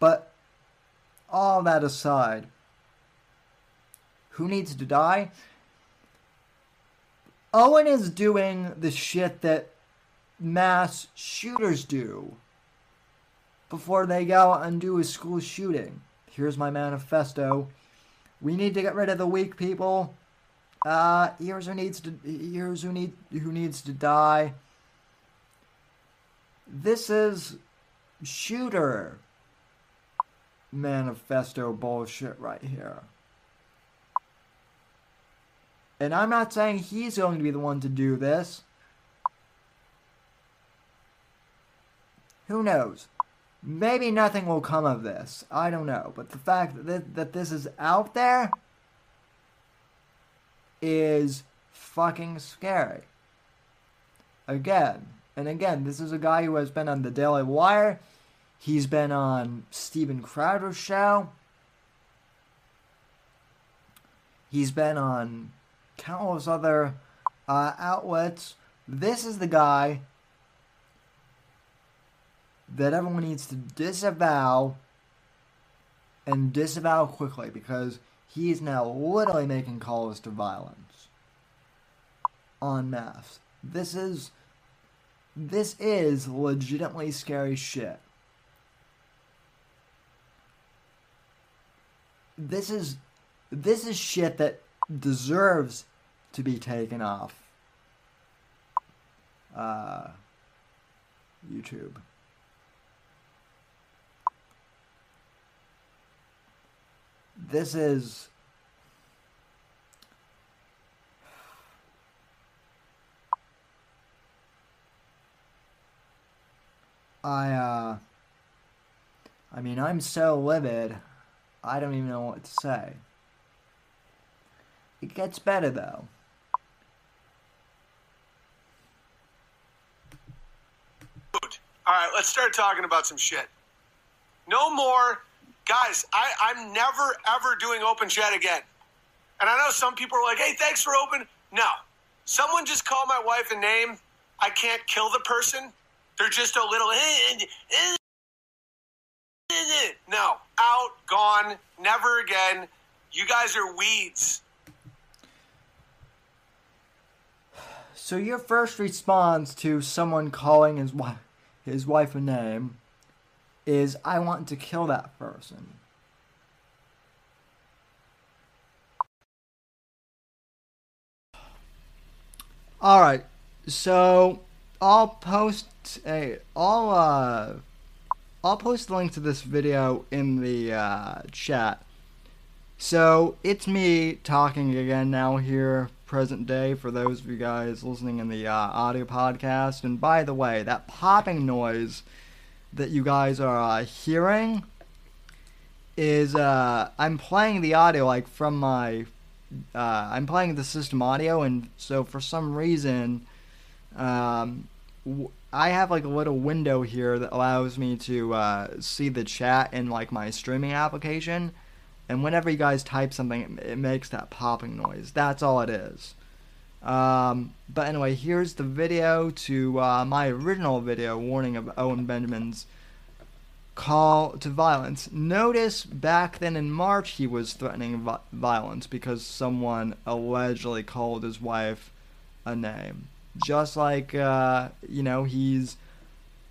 But, all that aside, who needs to die? Owen is doing the shit that mass shooters do before they go and do a school shooting. Here's my manifesto. We need to get rid of the weak people. Uh, here's who needs to here's who need who needs to die. This is shooter manifesto bullshit right here. And I'm not saying he's going to be the one to do this. Who knows? Maybe nothing will come of this. I don't know. But the fact that, th- that this is out there is fucking scary. Again, and again, this is a guy who has been on the Daily Wire. He's been on Steven Crowder's show. He's been on countless other uh, outlets. This is the guy that everyone needs to disavow and disavow quickly because he is now literally making calls to violence on mass. This is this is legitimately scary shit. This is this is shit that deserves to be taken off uh, YouTube. This is I uh I mean I'm so livid I don't even know what to say. It gets better though. All right, let's start talking about some shit. No more, guys. I, I'm never ever doing open chat again. And I know some people are like, "Hey, thanks for open." No, someone just called my wife a name. I can't kill the person. They're just a little. No, out, gone, never again. You guys are weeds. So your first response to someone calling his wife his wife a name is I want to kill that person. All right. So I'll post a I'll uh I'll post the link to this video in the uh, chat. So it's me talking again now here, present day, for those of you guys listening in the uh, audio podcast. And by the way, that popping noise that you guys are uh, hearing is uh, I'm playing the audio like from my uh, I'm playing the system audio, and so for some reason, um, w- I have like a little window here that allows me to uh, see the chat in like my streaming application. And whenever you guys type something, it, makes that popping noise. That's all it is. Um, but anyway, here's the video to uh, my original video warning of Owen Benjamin's call to violence. Notice back then in March he was threatening vi- violence because someone allegedly called his wife a name. Just like, uh, you know, he's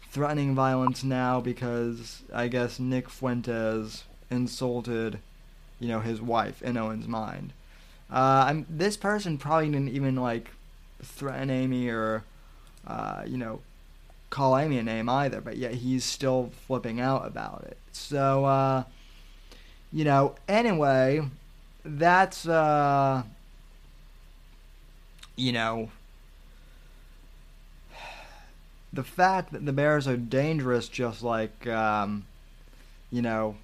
threatening violence now because I guess Nick Fuentes insulted, you know, his wife in Owen's mind. Uh, I'm, this person probably didn't even like threaten Amy or, uh, you know, call Amy a name either, but yet he's still flipping out about it. So, uh, you know, anyway, that's, uh, you know, the fact that the Bears are dangerous, just like, um, you know,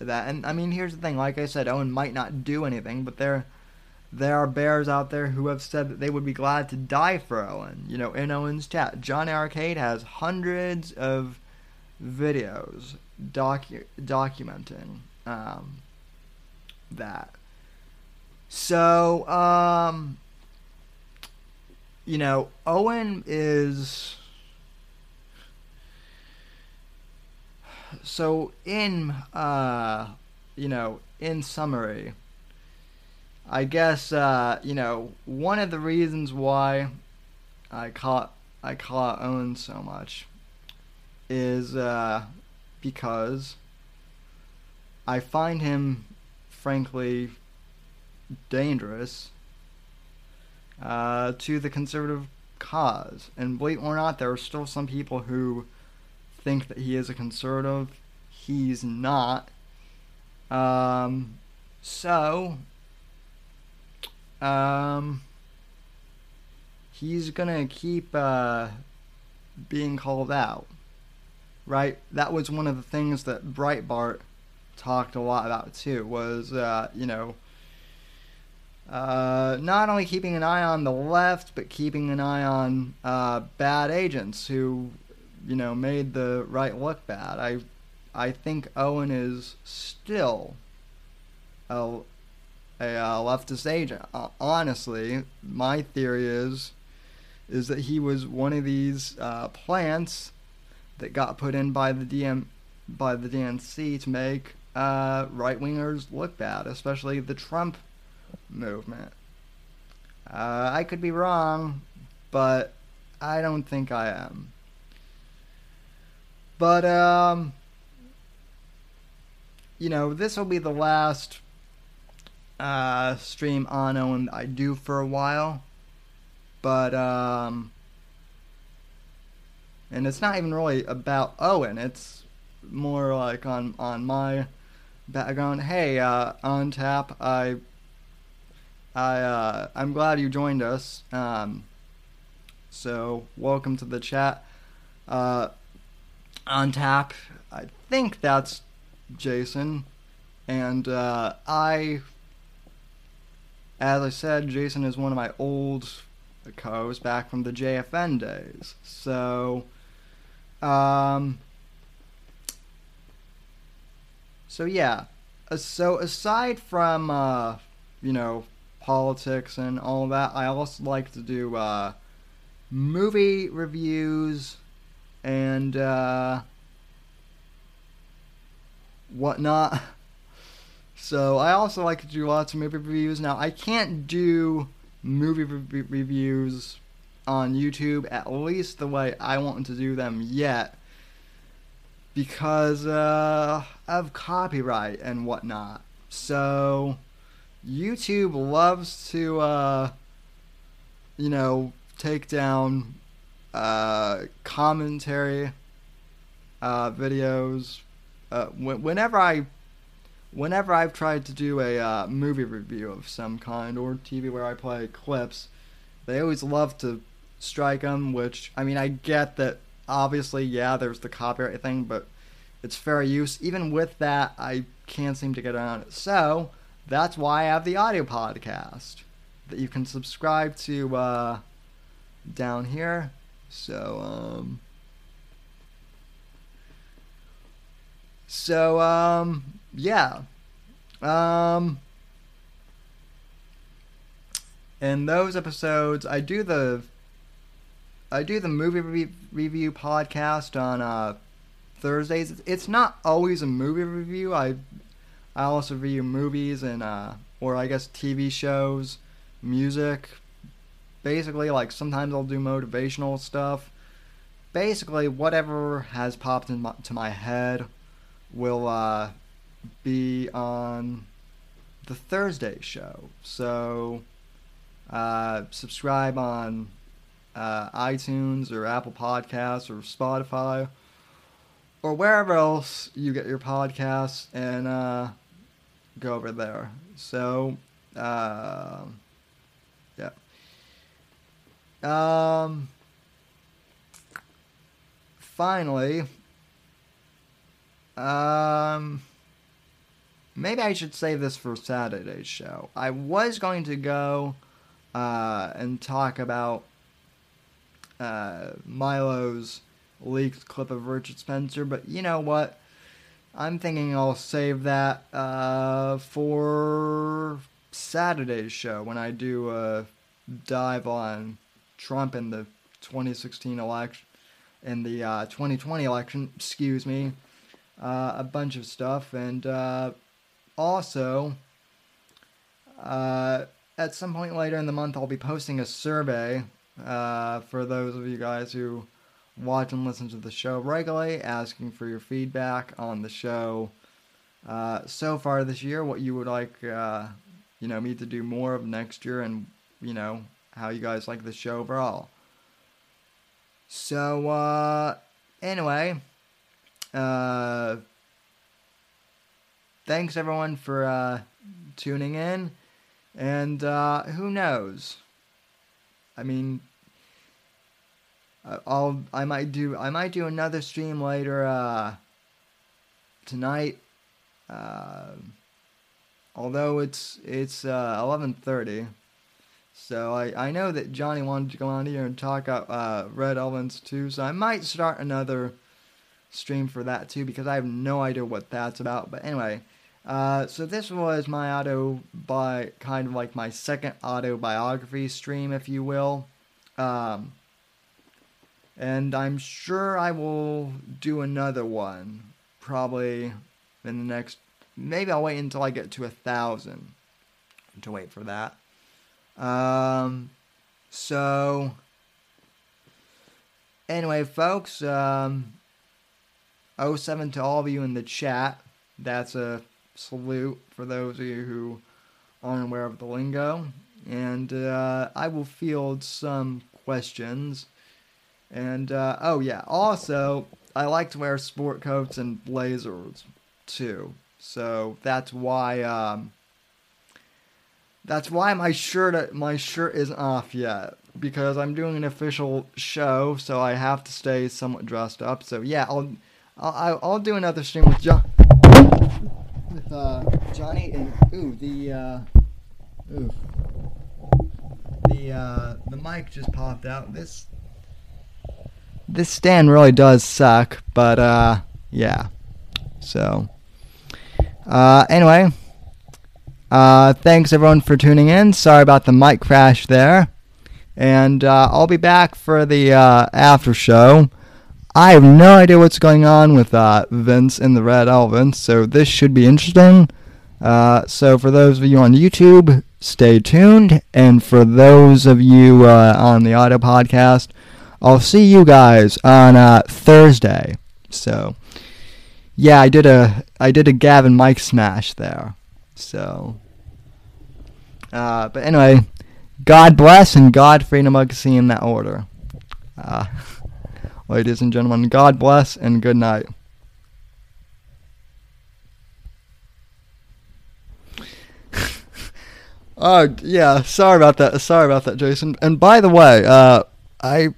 that. And I mean, here's the thing. Like I said, Owen might not do anything, but there, there are Bears out there who have said that they would be glad to die for Owen. You know, in Owen's chat, John Arcade has hundreds of videos docu- documenting um, that. So, um, you know, Owen is. So, in, uh, you know, in summary, I guess, uh, you know, one of the reasons why I caught I call Owen so much is uh, because I find him, frankly, dangerous uh, to the conservative cause. And believe it or not, there are still some people who think that he is a conservative. He's not. Um, so, um, he's gonna keep uh, being called out. Right? That was one of the things that Breitbart talked a lot about too. Was uh, you know. Uh, not only keeping an eye on the left, but keeping an eye on uh, bad agents who, you know, made the right look bad. I, I think Owen is still a, a leftist agent. Honestly, my theory is is that he was one of these uh, plants that got put in by the DM by the DNC to make uh, right wingers look bad, especially the Trump movement. Uh, I could be wrong, but I don't think I am. But um, you know, this will be the last uh, stream on Owen I do for a while. But um, and it's not even really about Owen. It's more like on on my background. Hey, uh, on tap, I I uh, I'm glad you joined us. Um, so welcome to the chat. Uh, on tap, I think that's Jason, and uh, I, as I said, Jason is one of my old co-hosts back from the JFN days. So, um, so yeah. Uh, So aside from uh, you know politics and all that, I also like to do uh, movie reviews and uh, whatnot. So I also like to do lots of movie reviews. Now I can't do movie re- reviews on YouTube at least the way I want to do them yet because uh, of copyright and whatnot. So YouTube loves to, uh, you know, take down uh, commentary uh, videos. Uh, wh- whenever I, whenever I've tried to do a uh, movie review of some kind or TV where I play clips, they always love to strike them. Which I mean, I get that obviously, yeah, there's the copyright thing, but it's fair use. Even with that, I can't seem to get around it. So that's why I have the audio podcast that you can subscribe to uh, down here. So um, so um, yeah. Um, in those episodes, I do the I do the movie re- review podcast on uh, Thursdays. It's- It's not always a movie review. I I also review movies and uh, or I guess TV shows, music. Basically, like sometimes I'll do motivational stuff. Basically, whatever has popped into my head will uh, be on the Thursday show. So uh, subscribe on uh, iTunes or Apple Podcasts or Spotify or wherever else you get your podcasts and uh, go over there. So, uh. Um, finally, um, maybe I should save this for Saturday's show. I was going to go uh, and talk about uh, Milo's leaked clip of Richard Spencer, but you know what? I'm thinking I'll save that uh, for Saturday's show when I do a dive on Trump in the 2016 election, in the uh, 2020 election. Excuse me, uh, a bunch of stuff, and uh, also uh, at some point later in the month, I'll be posting a survey uh, for those of you guys who watch and listen to the show regularly, asking for your feedback on the show uh, so far this year, what you would like, you know, me to do more of next year, and you know how you guys like the show overall. So uh, anyway, uh, thanks everyone for uh, tuning in, and uh, who knows? I mean, I'll I might do I might do another stream later uh, tonight. Uh, although it's it's uh, eleven thirty, so I, I know that Johnny wanted to come on here and talk about uh, Red Elephants too. So I might start another stream for that too because I have no idea what that's about. But anyway, uh, so this was my auto by kind of like my second autobiography stream, if you will. Um, and I'm sure I will do another one probably in the next. Maybe I'll wait until I get to a thousand to wait for that. Um, so anyway, folks, um, 07 to all of you in the chat. That's a salute for those of you who aren't aware of the lingo. And uh, I will field some questions. And uh, oh, yeah, also, I like to wear sport coats and blazers too. So that's why. Um, that's why my shirt my shirt isn't off yet because I'm doing an official show, so I have to stay somewhat dressed up. So yeah, I'll I'll, I'll do another stream with John with uh, Johnny and ooh the uh, ooh the uh, the mic just popped out. This this stand really does suck, but uh, yeah. So uh, anyway. Uh, thanks everyone for tuning in. Sorry about the mic crash there. And uh, I'll be back for the uh, after show. I have no idea what's going on with uh, Vince and the Red Elephant, so this should be interesting. Uh, so for those of you on YouTube, stay tuned. And for those of you uh, on the audio podcast, I'll see you guys on Thursday. So yeah, I did a I did a Gavin mic smash there. So, uh, but anyway, God bless and God freedom see in that order. Uh, ladies and gentlemen, God bless and good night. Oh yeah, sorry about that. Sorry about that, Jason. And by the way, uh, I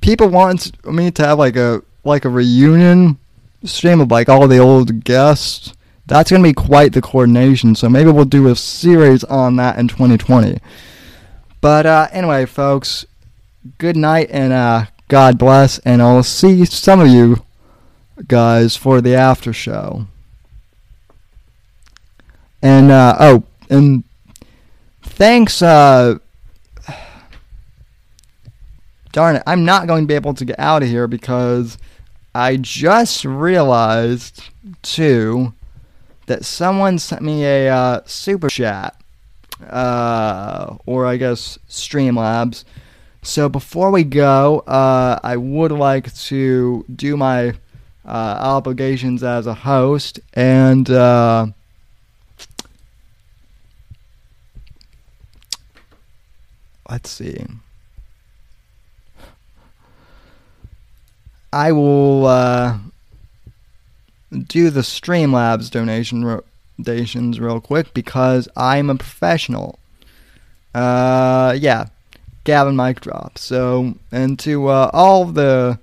people want me to have like a like a reunion stream of like all the old guests that's going to be quite the coordination. So maybe we'll do a series on that in 2020. But uh, anyway, folks, good night and uh, God bless. And I'll see some of you guys for the after show. And uh, oh, and thanks. Uh, darn it, I'm not going to be able to get out of here because I just realized too that someone sent me a uh, super chat, uh, or I guess Streamlabs. So before we go, uh, I would like to do my uh, obligations as a host and. Uh, let's see. I will uh, do the Streamlabs donation donations real quick because I'm a professional. Uh, yeah, Gavin mic drop. So, and to uh, all the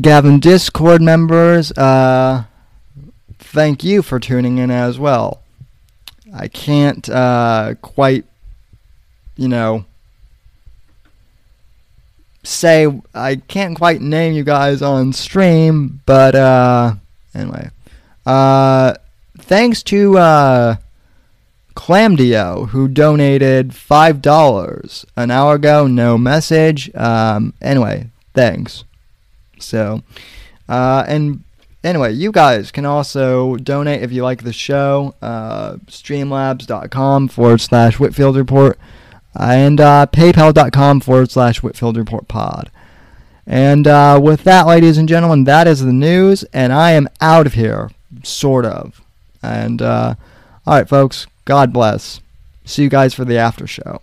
Gavin Discord members, uh, thank you for tuning in as well. I can't uh, quite, you know, say I can't quite name you guys on stream, but uh, anyway, uh, thanks to uh, Clamdio who donated five dollars an hour ago. No message. Um, anyway, thanks. So, uh, and anyway, you guys can also donate if you like the show. Uh, streamlabs.com forward slash Whitfield Report and uh, paypal.com forward slash Whitfield Report Pod. And uh, with that, ladies and gentlemen, that is the news, and I am out of here, sort of. And uh, all right, folks, God bless. See you guys for the after show.